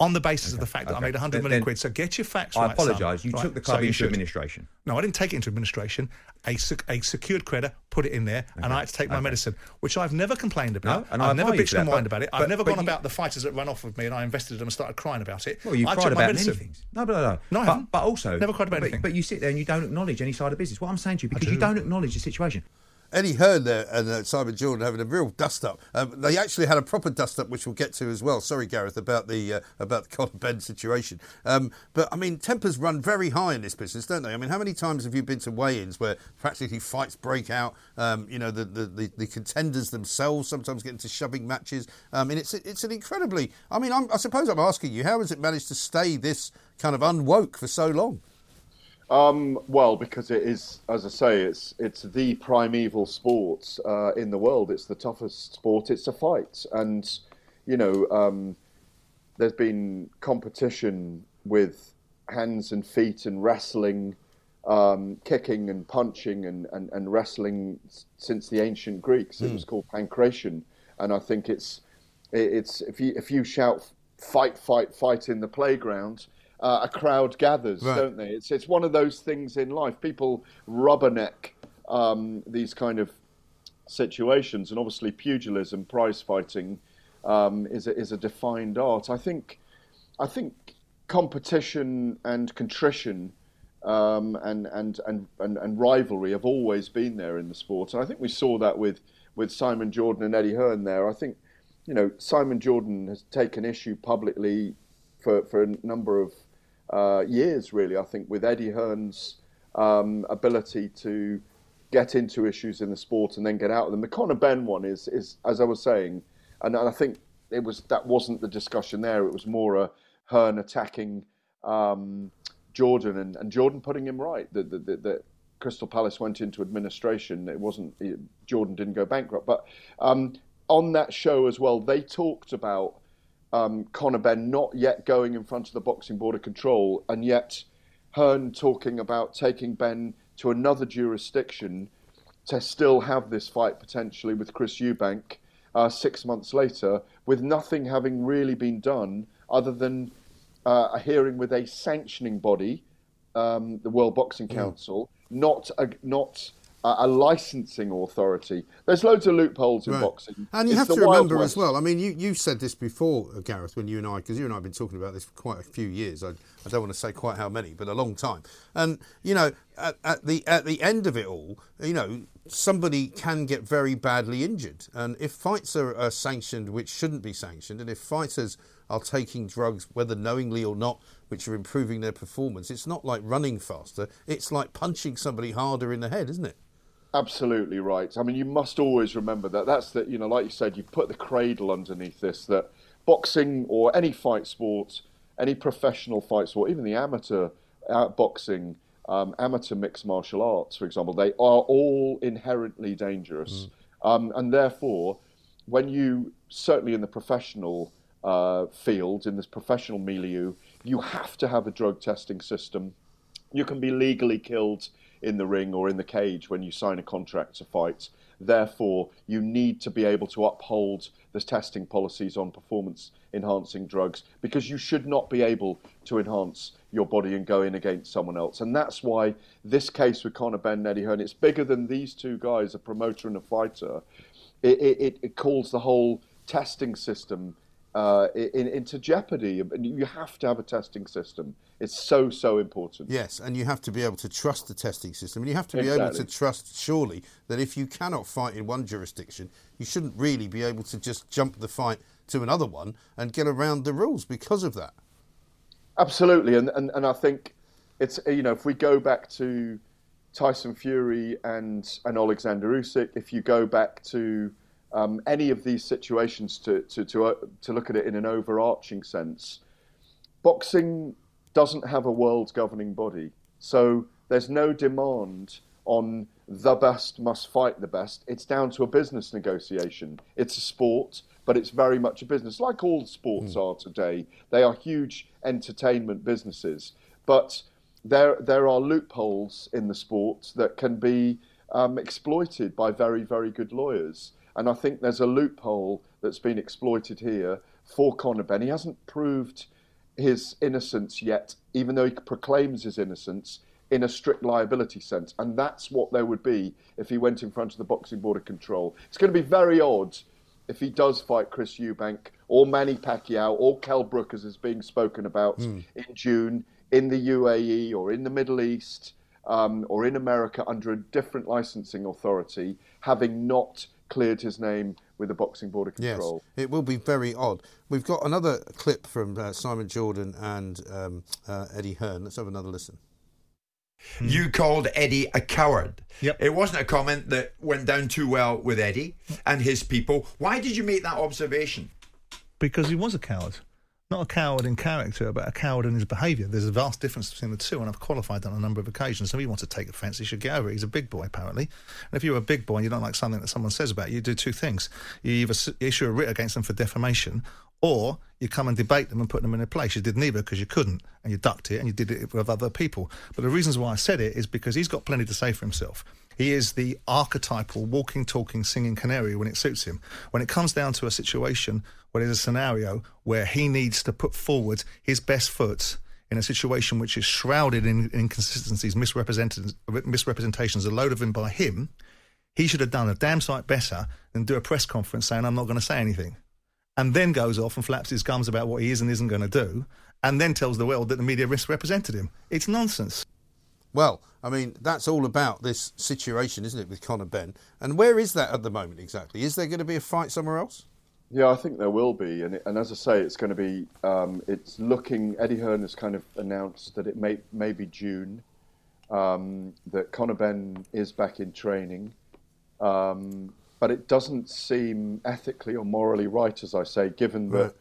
On the basis of the fact that I made 100 Then- million then- quid. So get your facts I right. I apologise. You Right, took the so club you into administration. No, I didn't take it into administration. A, sec- a secured creditor put it in there, and I had to take my medicine, which I've never complained about. No, and I've never bitched and whined about it. I've never but gone you- about the fighters that run off with me, and I invested in them and started crying about it. Well, you've I cried about many things. No, no, no. No, I but, but also Never cried about but, anything. But you sit there and you don't acknowledge any side of business. What I'm saying to you, because you don't acknowledge the situation. Eddie Hearn there and uh, Simon Jordan having a real dust up. Um, they actually had a proper dust up, which we'll get to as well. Sorry, Gareth, about the uh, about the Conor Benn situation. Um, but I mean, tempers run very high in this business, don't they? I mean, how many times have you been to weigh-ins where practically fights break out? Um, you know, the, the, the, the contenders themselves sometimes get into shoving matches. I mean, it's it's an incredibly. I mean, I'm, I suppose I'm asking you, how has it managed to stay this kind of unwoke for so long? Um, well, because it is, as I say, it's it's the primeval sport uh, in the world. It's the toughest sport. It's a fight, and you know, um, there's been competition with hands and feet and wrestling, um, kicking and punching and, and, and wrestling since the ancient Greeks. It Hmm. was called pankration, and I think it's it's if you if you shout fight fight fight in the playground. Uh, a crowd gathers, Right. don't they? It's it's one of those things in life. People rubberneck um, these kind of situations, and obviously pugilism, prize fighting, um, is a, is a defined art. I think, I think competition and contrition um, and, and, and, and and rivalry have always been there in the sport, and I think we saw that with with Simon Jordan and Eddie Hearn there. I think, you know, Simon Jordan has taken issue publicly for for a number of uh, years, really. I think with Eddie Hearn's um, ability to get into issues in the sport and then get out of them. The Conor Benn one is, is as I was saying, and I think it was that wasn't the discussion there. It was more a Hearn attacking um, Jordan and, and Jordan putting him right. That that- Crystal Palace went into administration. It wasn't Jordan didn't go bankrupt, but um, on that show as well, they talked about um, Conor Benn not yet going in front of the boxing board of control, and yet Hearn talking about taking Benn to another jurisdiction to still have this fight potentially with Chris Eubank uh, six months later, with nothing having really been done other than uh, a hearing with a sanctioning body, um, the World Boxing Council, not a, not a, licensing authority. There's loads of loopholes in Right. boxing, And you It's have to remember as well. I mean, you you said this before, uh, Gareth, when you and I, because you and I have been talking about this for quite a few years. I, I don't want to say quite how many, but a long time. And you know, at, at the at the end of it all, you know, somebody can get very badly injured. And if fights are, are sanctioned, which shouldn't be sanctioned, and if fighters are taking drugs, whether knowingly or not, which are improving their performance, it's not like running faster. It's like punching somebody harder in the head, isn't it? Absolutely right. I mean, you must always remember that. That's that. You know, like you said, you put the cradle underneath this. That boxing or any fight sport, any professional fight sport, even the amateur uh, boxing, um, amateur mixed martial arts, for example, they are all inherently dangerous, um, and therefore, when you certainly in the professional uh, field, in this professional milieu, you have to have a drug testing system you can be legally killed in the ring or in the cage when you sign a contract to fight. Therefore, you need to be able to uphold the testing policies on performance enhancing drugs because you should not be able to enhance your body and go in against someone else. And that's why this case with Conor Benn Eddie Hearn, it's bigger than these two guys, a promoter and a fighter. It, it- it calls the whole testing system uh, in, into jeopardy. And you have to have a testing system. It's so, so important. Yes, and you have to be able to trust the testing system, and you have to be able to trust, surely, that if you cannot fight in one jurisdiction, you shouldn't really be able to just jump the fight to another one and get around the rules because of that. Absolutely, and, and and I think it's you know if we go back to Tyson Fury and and Alexander Usyk, if you go back to um, any of these situations to to to, uh, to look at it in an overarching sense, boxing doesn't have a world governing body, so there's no demand on the best must fight the best. It's down to a business negotiation. It's a sport, but it's very much a business, like all sports are today. They are huge entertainment businesses, but there there are loopholes in the sport that can be um, exploited by very very good lawyers. And I think there's a loophole that's been exploited here for Conor Benn. He hasn't proved his innocence yet, even though he proclaims his innocence in a strict liability sense. And that's what there would be if he went in front of the Boxing Board of Control. It's going to be very odd if he does fight Chris Eubank or Manny Pacquiao or Kel Brook, as is being spoken about in June in the UAE or in the Middle East um, or in America under a different licensing authority, having not cleared his name with the Boxing Board of Control. Yes, it will be very odd. We've got another clip from uh, Simon Jordan and um, uh, Eddie Hearn. Let's have another listen. You called Eddie a coward. Yep. It wasn't a comment that went down too well with Eddie and his people. Why did you make that observation? because he was a coward. Not a coward in character, but a coward in his behaviour. There's a vast difference between the two, and I've qualified that on a number of occasions. So if he wants to take offence, he should get over it. He's a big boy, apparently. And if you're a big boy and you don't like something that someone says about you, you do two things. You either issue a writ against them for defamation, or you come and debate them and put them in a place. You did neither because you couldn't, and you ducked it, and you did it with other people. But the reasons why I said it is because he's got plenty to say for himself. He is the archetypal walking, talking, singing canary when it suits him. When it comes down to a situation where there's a scenario where he needs to put forward his best foot in a situation which is shrouded in inconsistencies, misrepresentations, a load of them by him, he should have done a damn sight better than do a press conference saying, I'm not going to say anything. And then goes off and flaps his gums about what he is and isn't going to do, and then tells the world that the media misrepresented him. It's nonsense. Well, I mean, that's all about this situation, isn't it, with Conor Benn? And where is that at the moment exactly? Is there going to be a fight somewhere else? Yeah, I think there will be, and, it, and as I say, it's going to be. Um, it's looking. Eddie Hearn has kind of announced that it may may be June. Um, that Conor Benn is back in training, um, but it doesn't seem ethically or morally right, as I say, given that Right.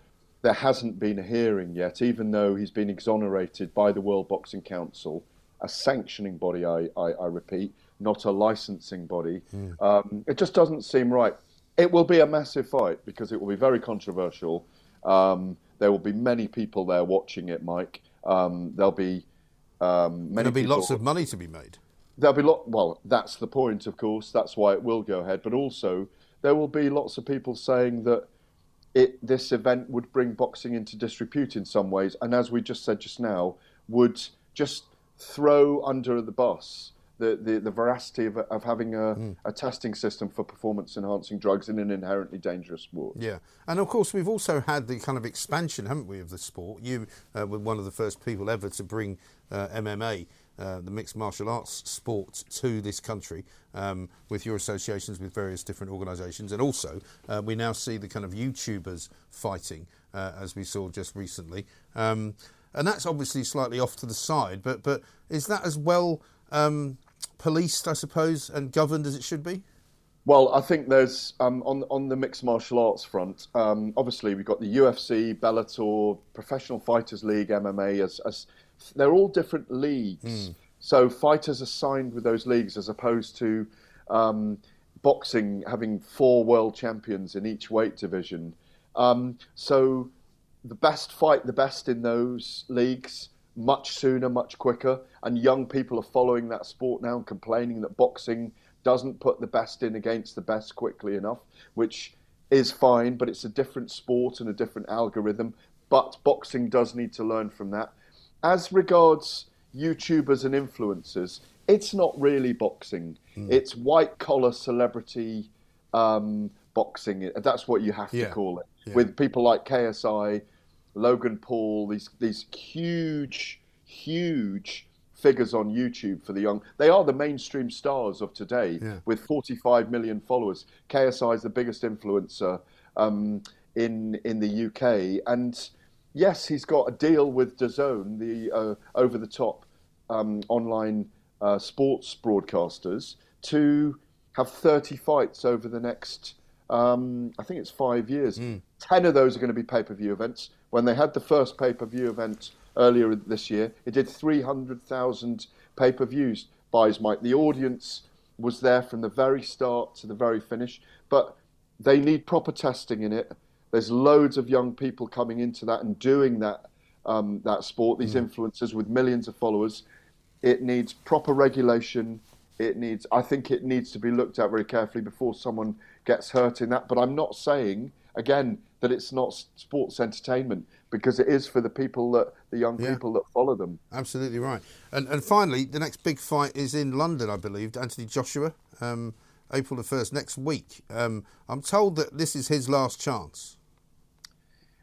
there hasn't been a hearing yet, even though he's been exonerated by the World Boxing Council, a sanctioning body. I I, I repeat, not a licensing body. Um, it just doesn't seem right. It will be a massive fight because it will be very controversial. Um, there will be many people there watching it, Mike. Um, there'll be um, many There'll be people, lots of money to be made. there'll be lot. Well, that's the point, of course. That's why it will go ahead. But also, there will be lots of people saying that it this event would bring boxing into disrepute in some ways, and as we just said just now, would just throw under the bus the, the, the veracity of, of having a, Hmm. a testing system for performance enhancing drugs in an inherently dangerous sport. Yeah, and of course we've also had the kind of expansion, haven't we, of the sport? You uh, were one of the first people ever to bring uh, MMA, uh, the mixed martial arts sport, to this country um, with your associations with various different organisations, and also uh, we now see the kind of YouTubers fighting, uh, as we saw just recently, um, and that's obviously slightly off to the side. But but is that as well um, policed, I suppose, and governed as it should be? Well, I think there's um, on on the mixed martial arts front. Um, obviously, we've got the UFC, Bellator, Professional Fighters League, MMA. As, as they're all different leagues, so fighters are signed with those leagues as opposed to um, boxing having four world champions in each weight division. Um, so the best fight the best in those leagues much sooner, much quicker, and young people are following that sport now and complaining that boxing doesn't put the best in against the best quickly enough, which is fine, but it's a different sport and a different algorithm. But boxing does need to learn from that. As regards YouTubers and influencers, it's not really boxing. It's white collar celebrity um, boxing. That's what you have Yeah. to call it. Yeah. With people like KSI, Logan Paul, these these huge, huge figures on YouTube for the young. They are the mainstream stars of today Yeah. with 45 million followers. KSI is the biggest influencer um, in in the UK, and yes, he's got a deal with DAZN, the uh, over-the-top um, online uh, sports broadcasters, to have 30 fights over the next. Um, I think it's five years. Ten of those are going to be pay-per-view events. When they had the first pay-per-view event earlier this year, it did 300,000 pay-per-views. Buys Mike. The audience was there from the very start to the very finish, but they need proper testing in it. There's loads of young people coming into that and doing that um, that sport. These influencers with millions of followers. It needs proper regulation. It needs. I think it needs to be looked at very carefully before someone gets hurt in that. But I'm not saying again that it's not sports entertainment because it is for the people that the young Yeah. people that follow them. Absolutely right. And and finally, the next big fight is in London, I believe. Anthony Joshua, um, April the first, next week. Um, I'm told that this is his last chance.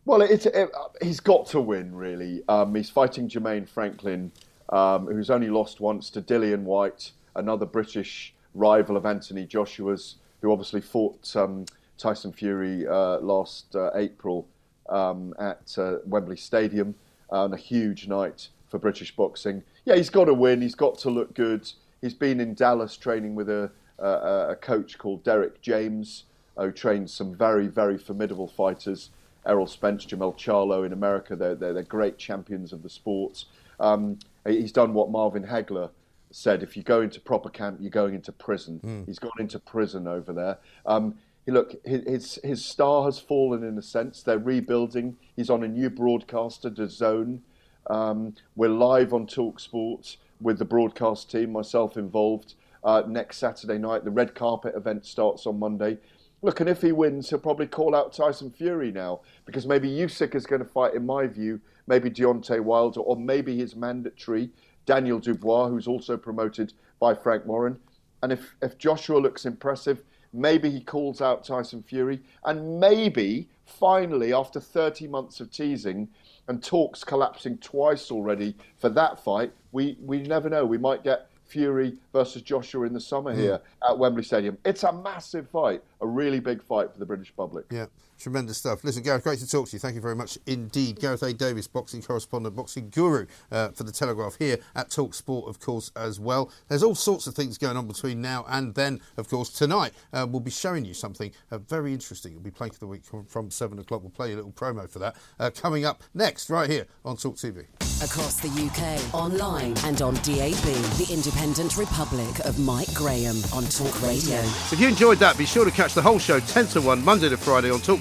Well, it's it, he's got to win, really. Um, he's fighting Jermaine Franklin, um, who's only lost once to Dillian Whyte, another British rival of Anthony Joshua's, who obviously fought um, Tyson Fury uh, last uh, April um, at uh, Wembley Stadium on a huge night for British boxing. Yeah, he's got to win. He's got to look good. He's been in Dallas training with a, a, a coach called Derrick James, who trains some very, very formidable fighters. Errol Spence, Jermell Charlo in America, they're, they're, they're great champions of the sport. Um, he's done what Marvin Hagler said if you go into proper camp, you're going into prison. Mm. He's gone into prison over there. Um, look, his, his, star has fallen in a sense. They're rebuilding. He's on a new broadcaster, DAZN. Um, we're live on Talk Sports with the broadcast team, myself involved. Uh, next Saturday night, the red carpet event starts on Monday. Look, and if he wins, he'll probably call out Tyson Fury now because maybe Usyk is going to fight, in my view, maybe Deontay Wilder, or maybe his mandatory Daniel Dubois, who's also promoted by Frank Warren. And if, if Joshua looks impressive, maybe he calls out Tyson Fury. And maybe, finally, after 30 months of teasing and talks collapsing twice already for that fight, we, we never know. We might get Fury versus Joshua in the summer Mm. here at Wembley Stadium. It's a massive fight, a really big fight for the British public. Yeah, tremendous stuff. Listen, Gareth, great to talk to you. Thank you very much indeed. Gareth A. Davies, boxing correspondent, boxing guru uh, for the Telegraph here at Talk Sport, of course, as well. There's all sorts of things going on between now and then, of course. Tonight, uh, we'll be showing you something uh, very interesting. It'll be Plank of the Week from, from 7 o'clock. We'll play a little promo for that uh, coming up next, right here on Talk TV. Across the UK, online and on DAB, the Independent Republic of Mike Graham on Talk Radio. So if you enjoyed that, be sure to catch the whole show 10 to 1 Monday to Friday on Talk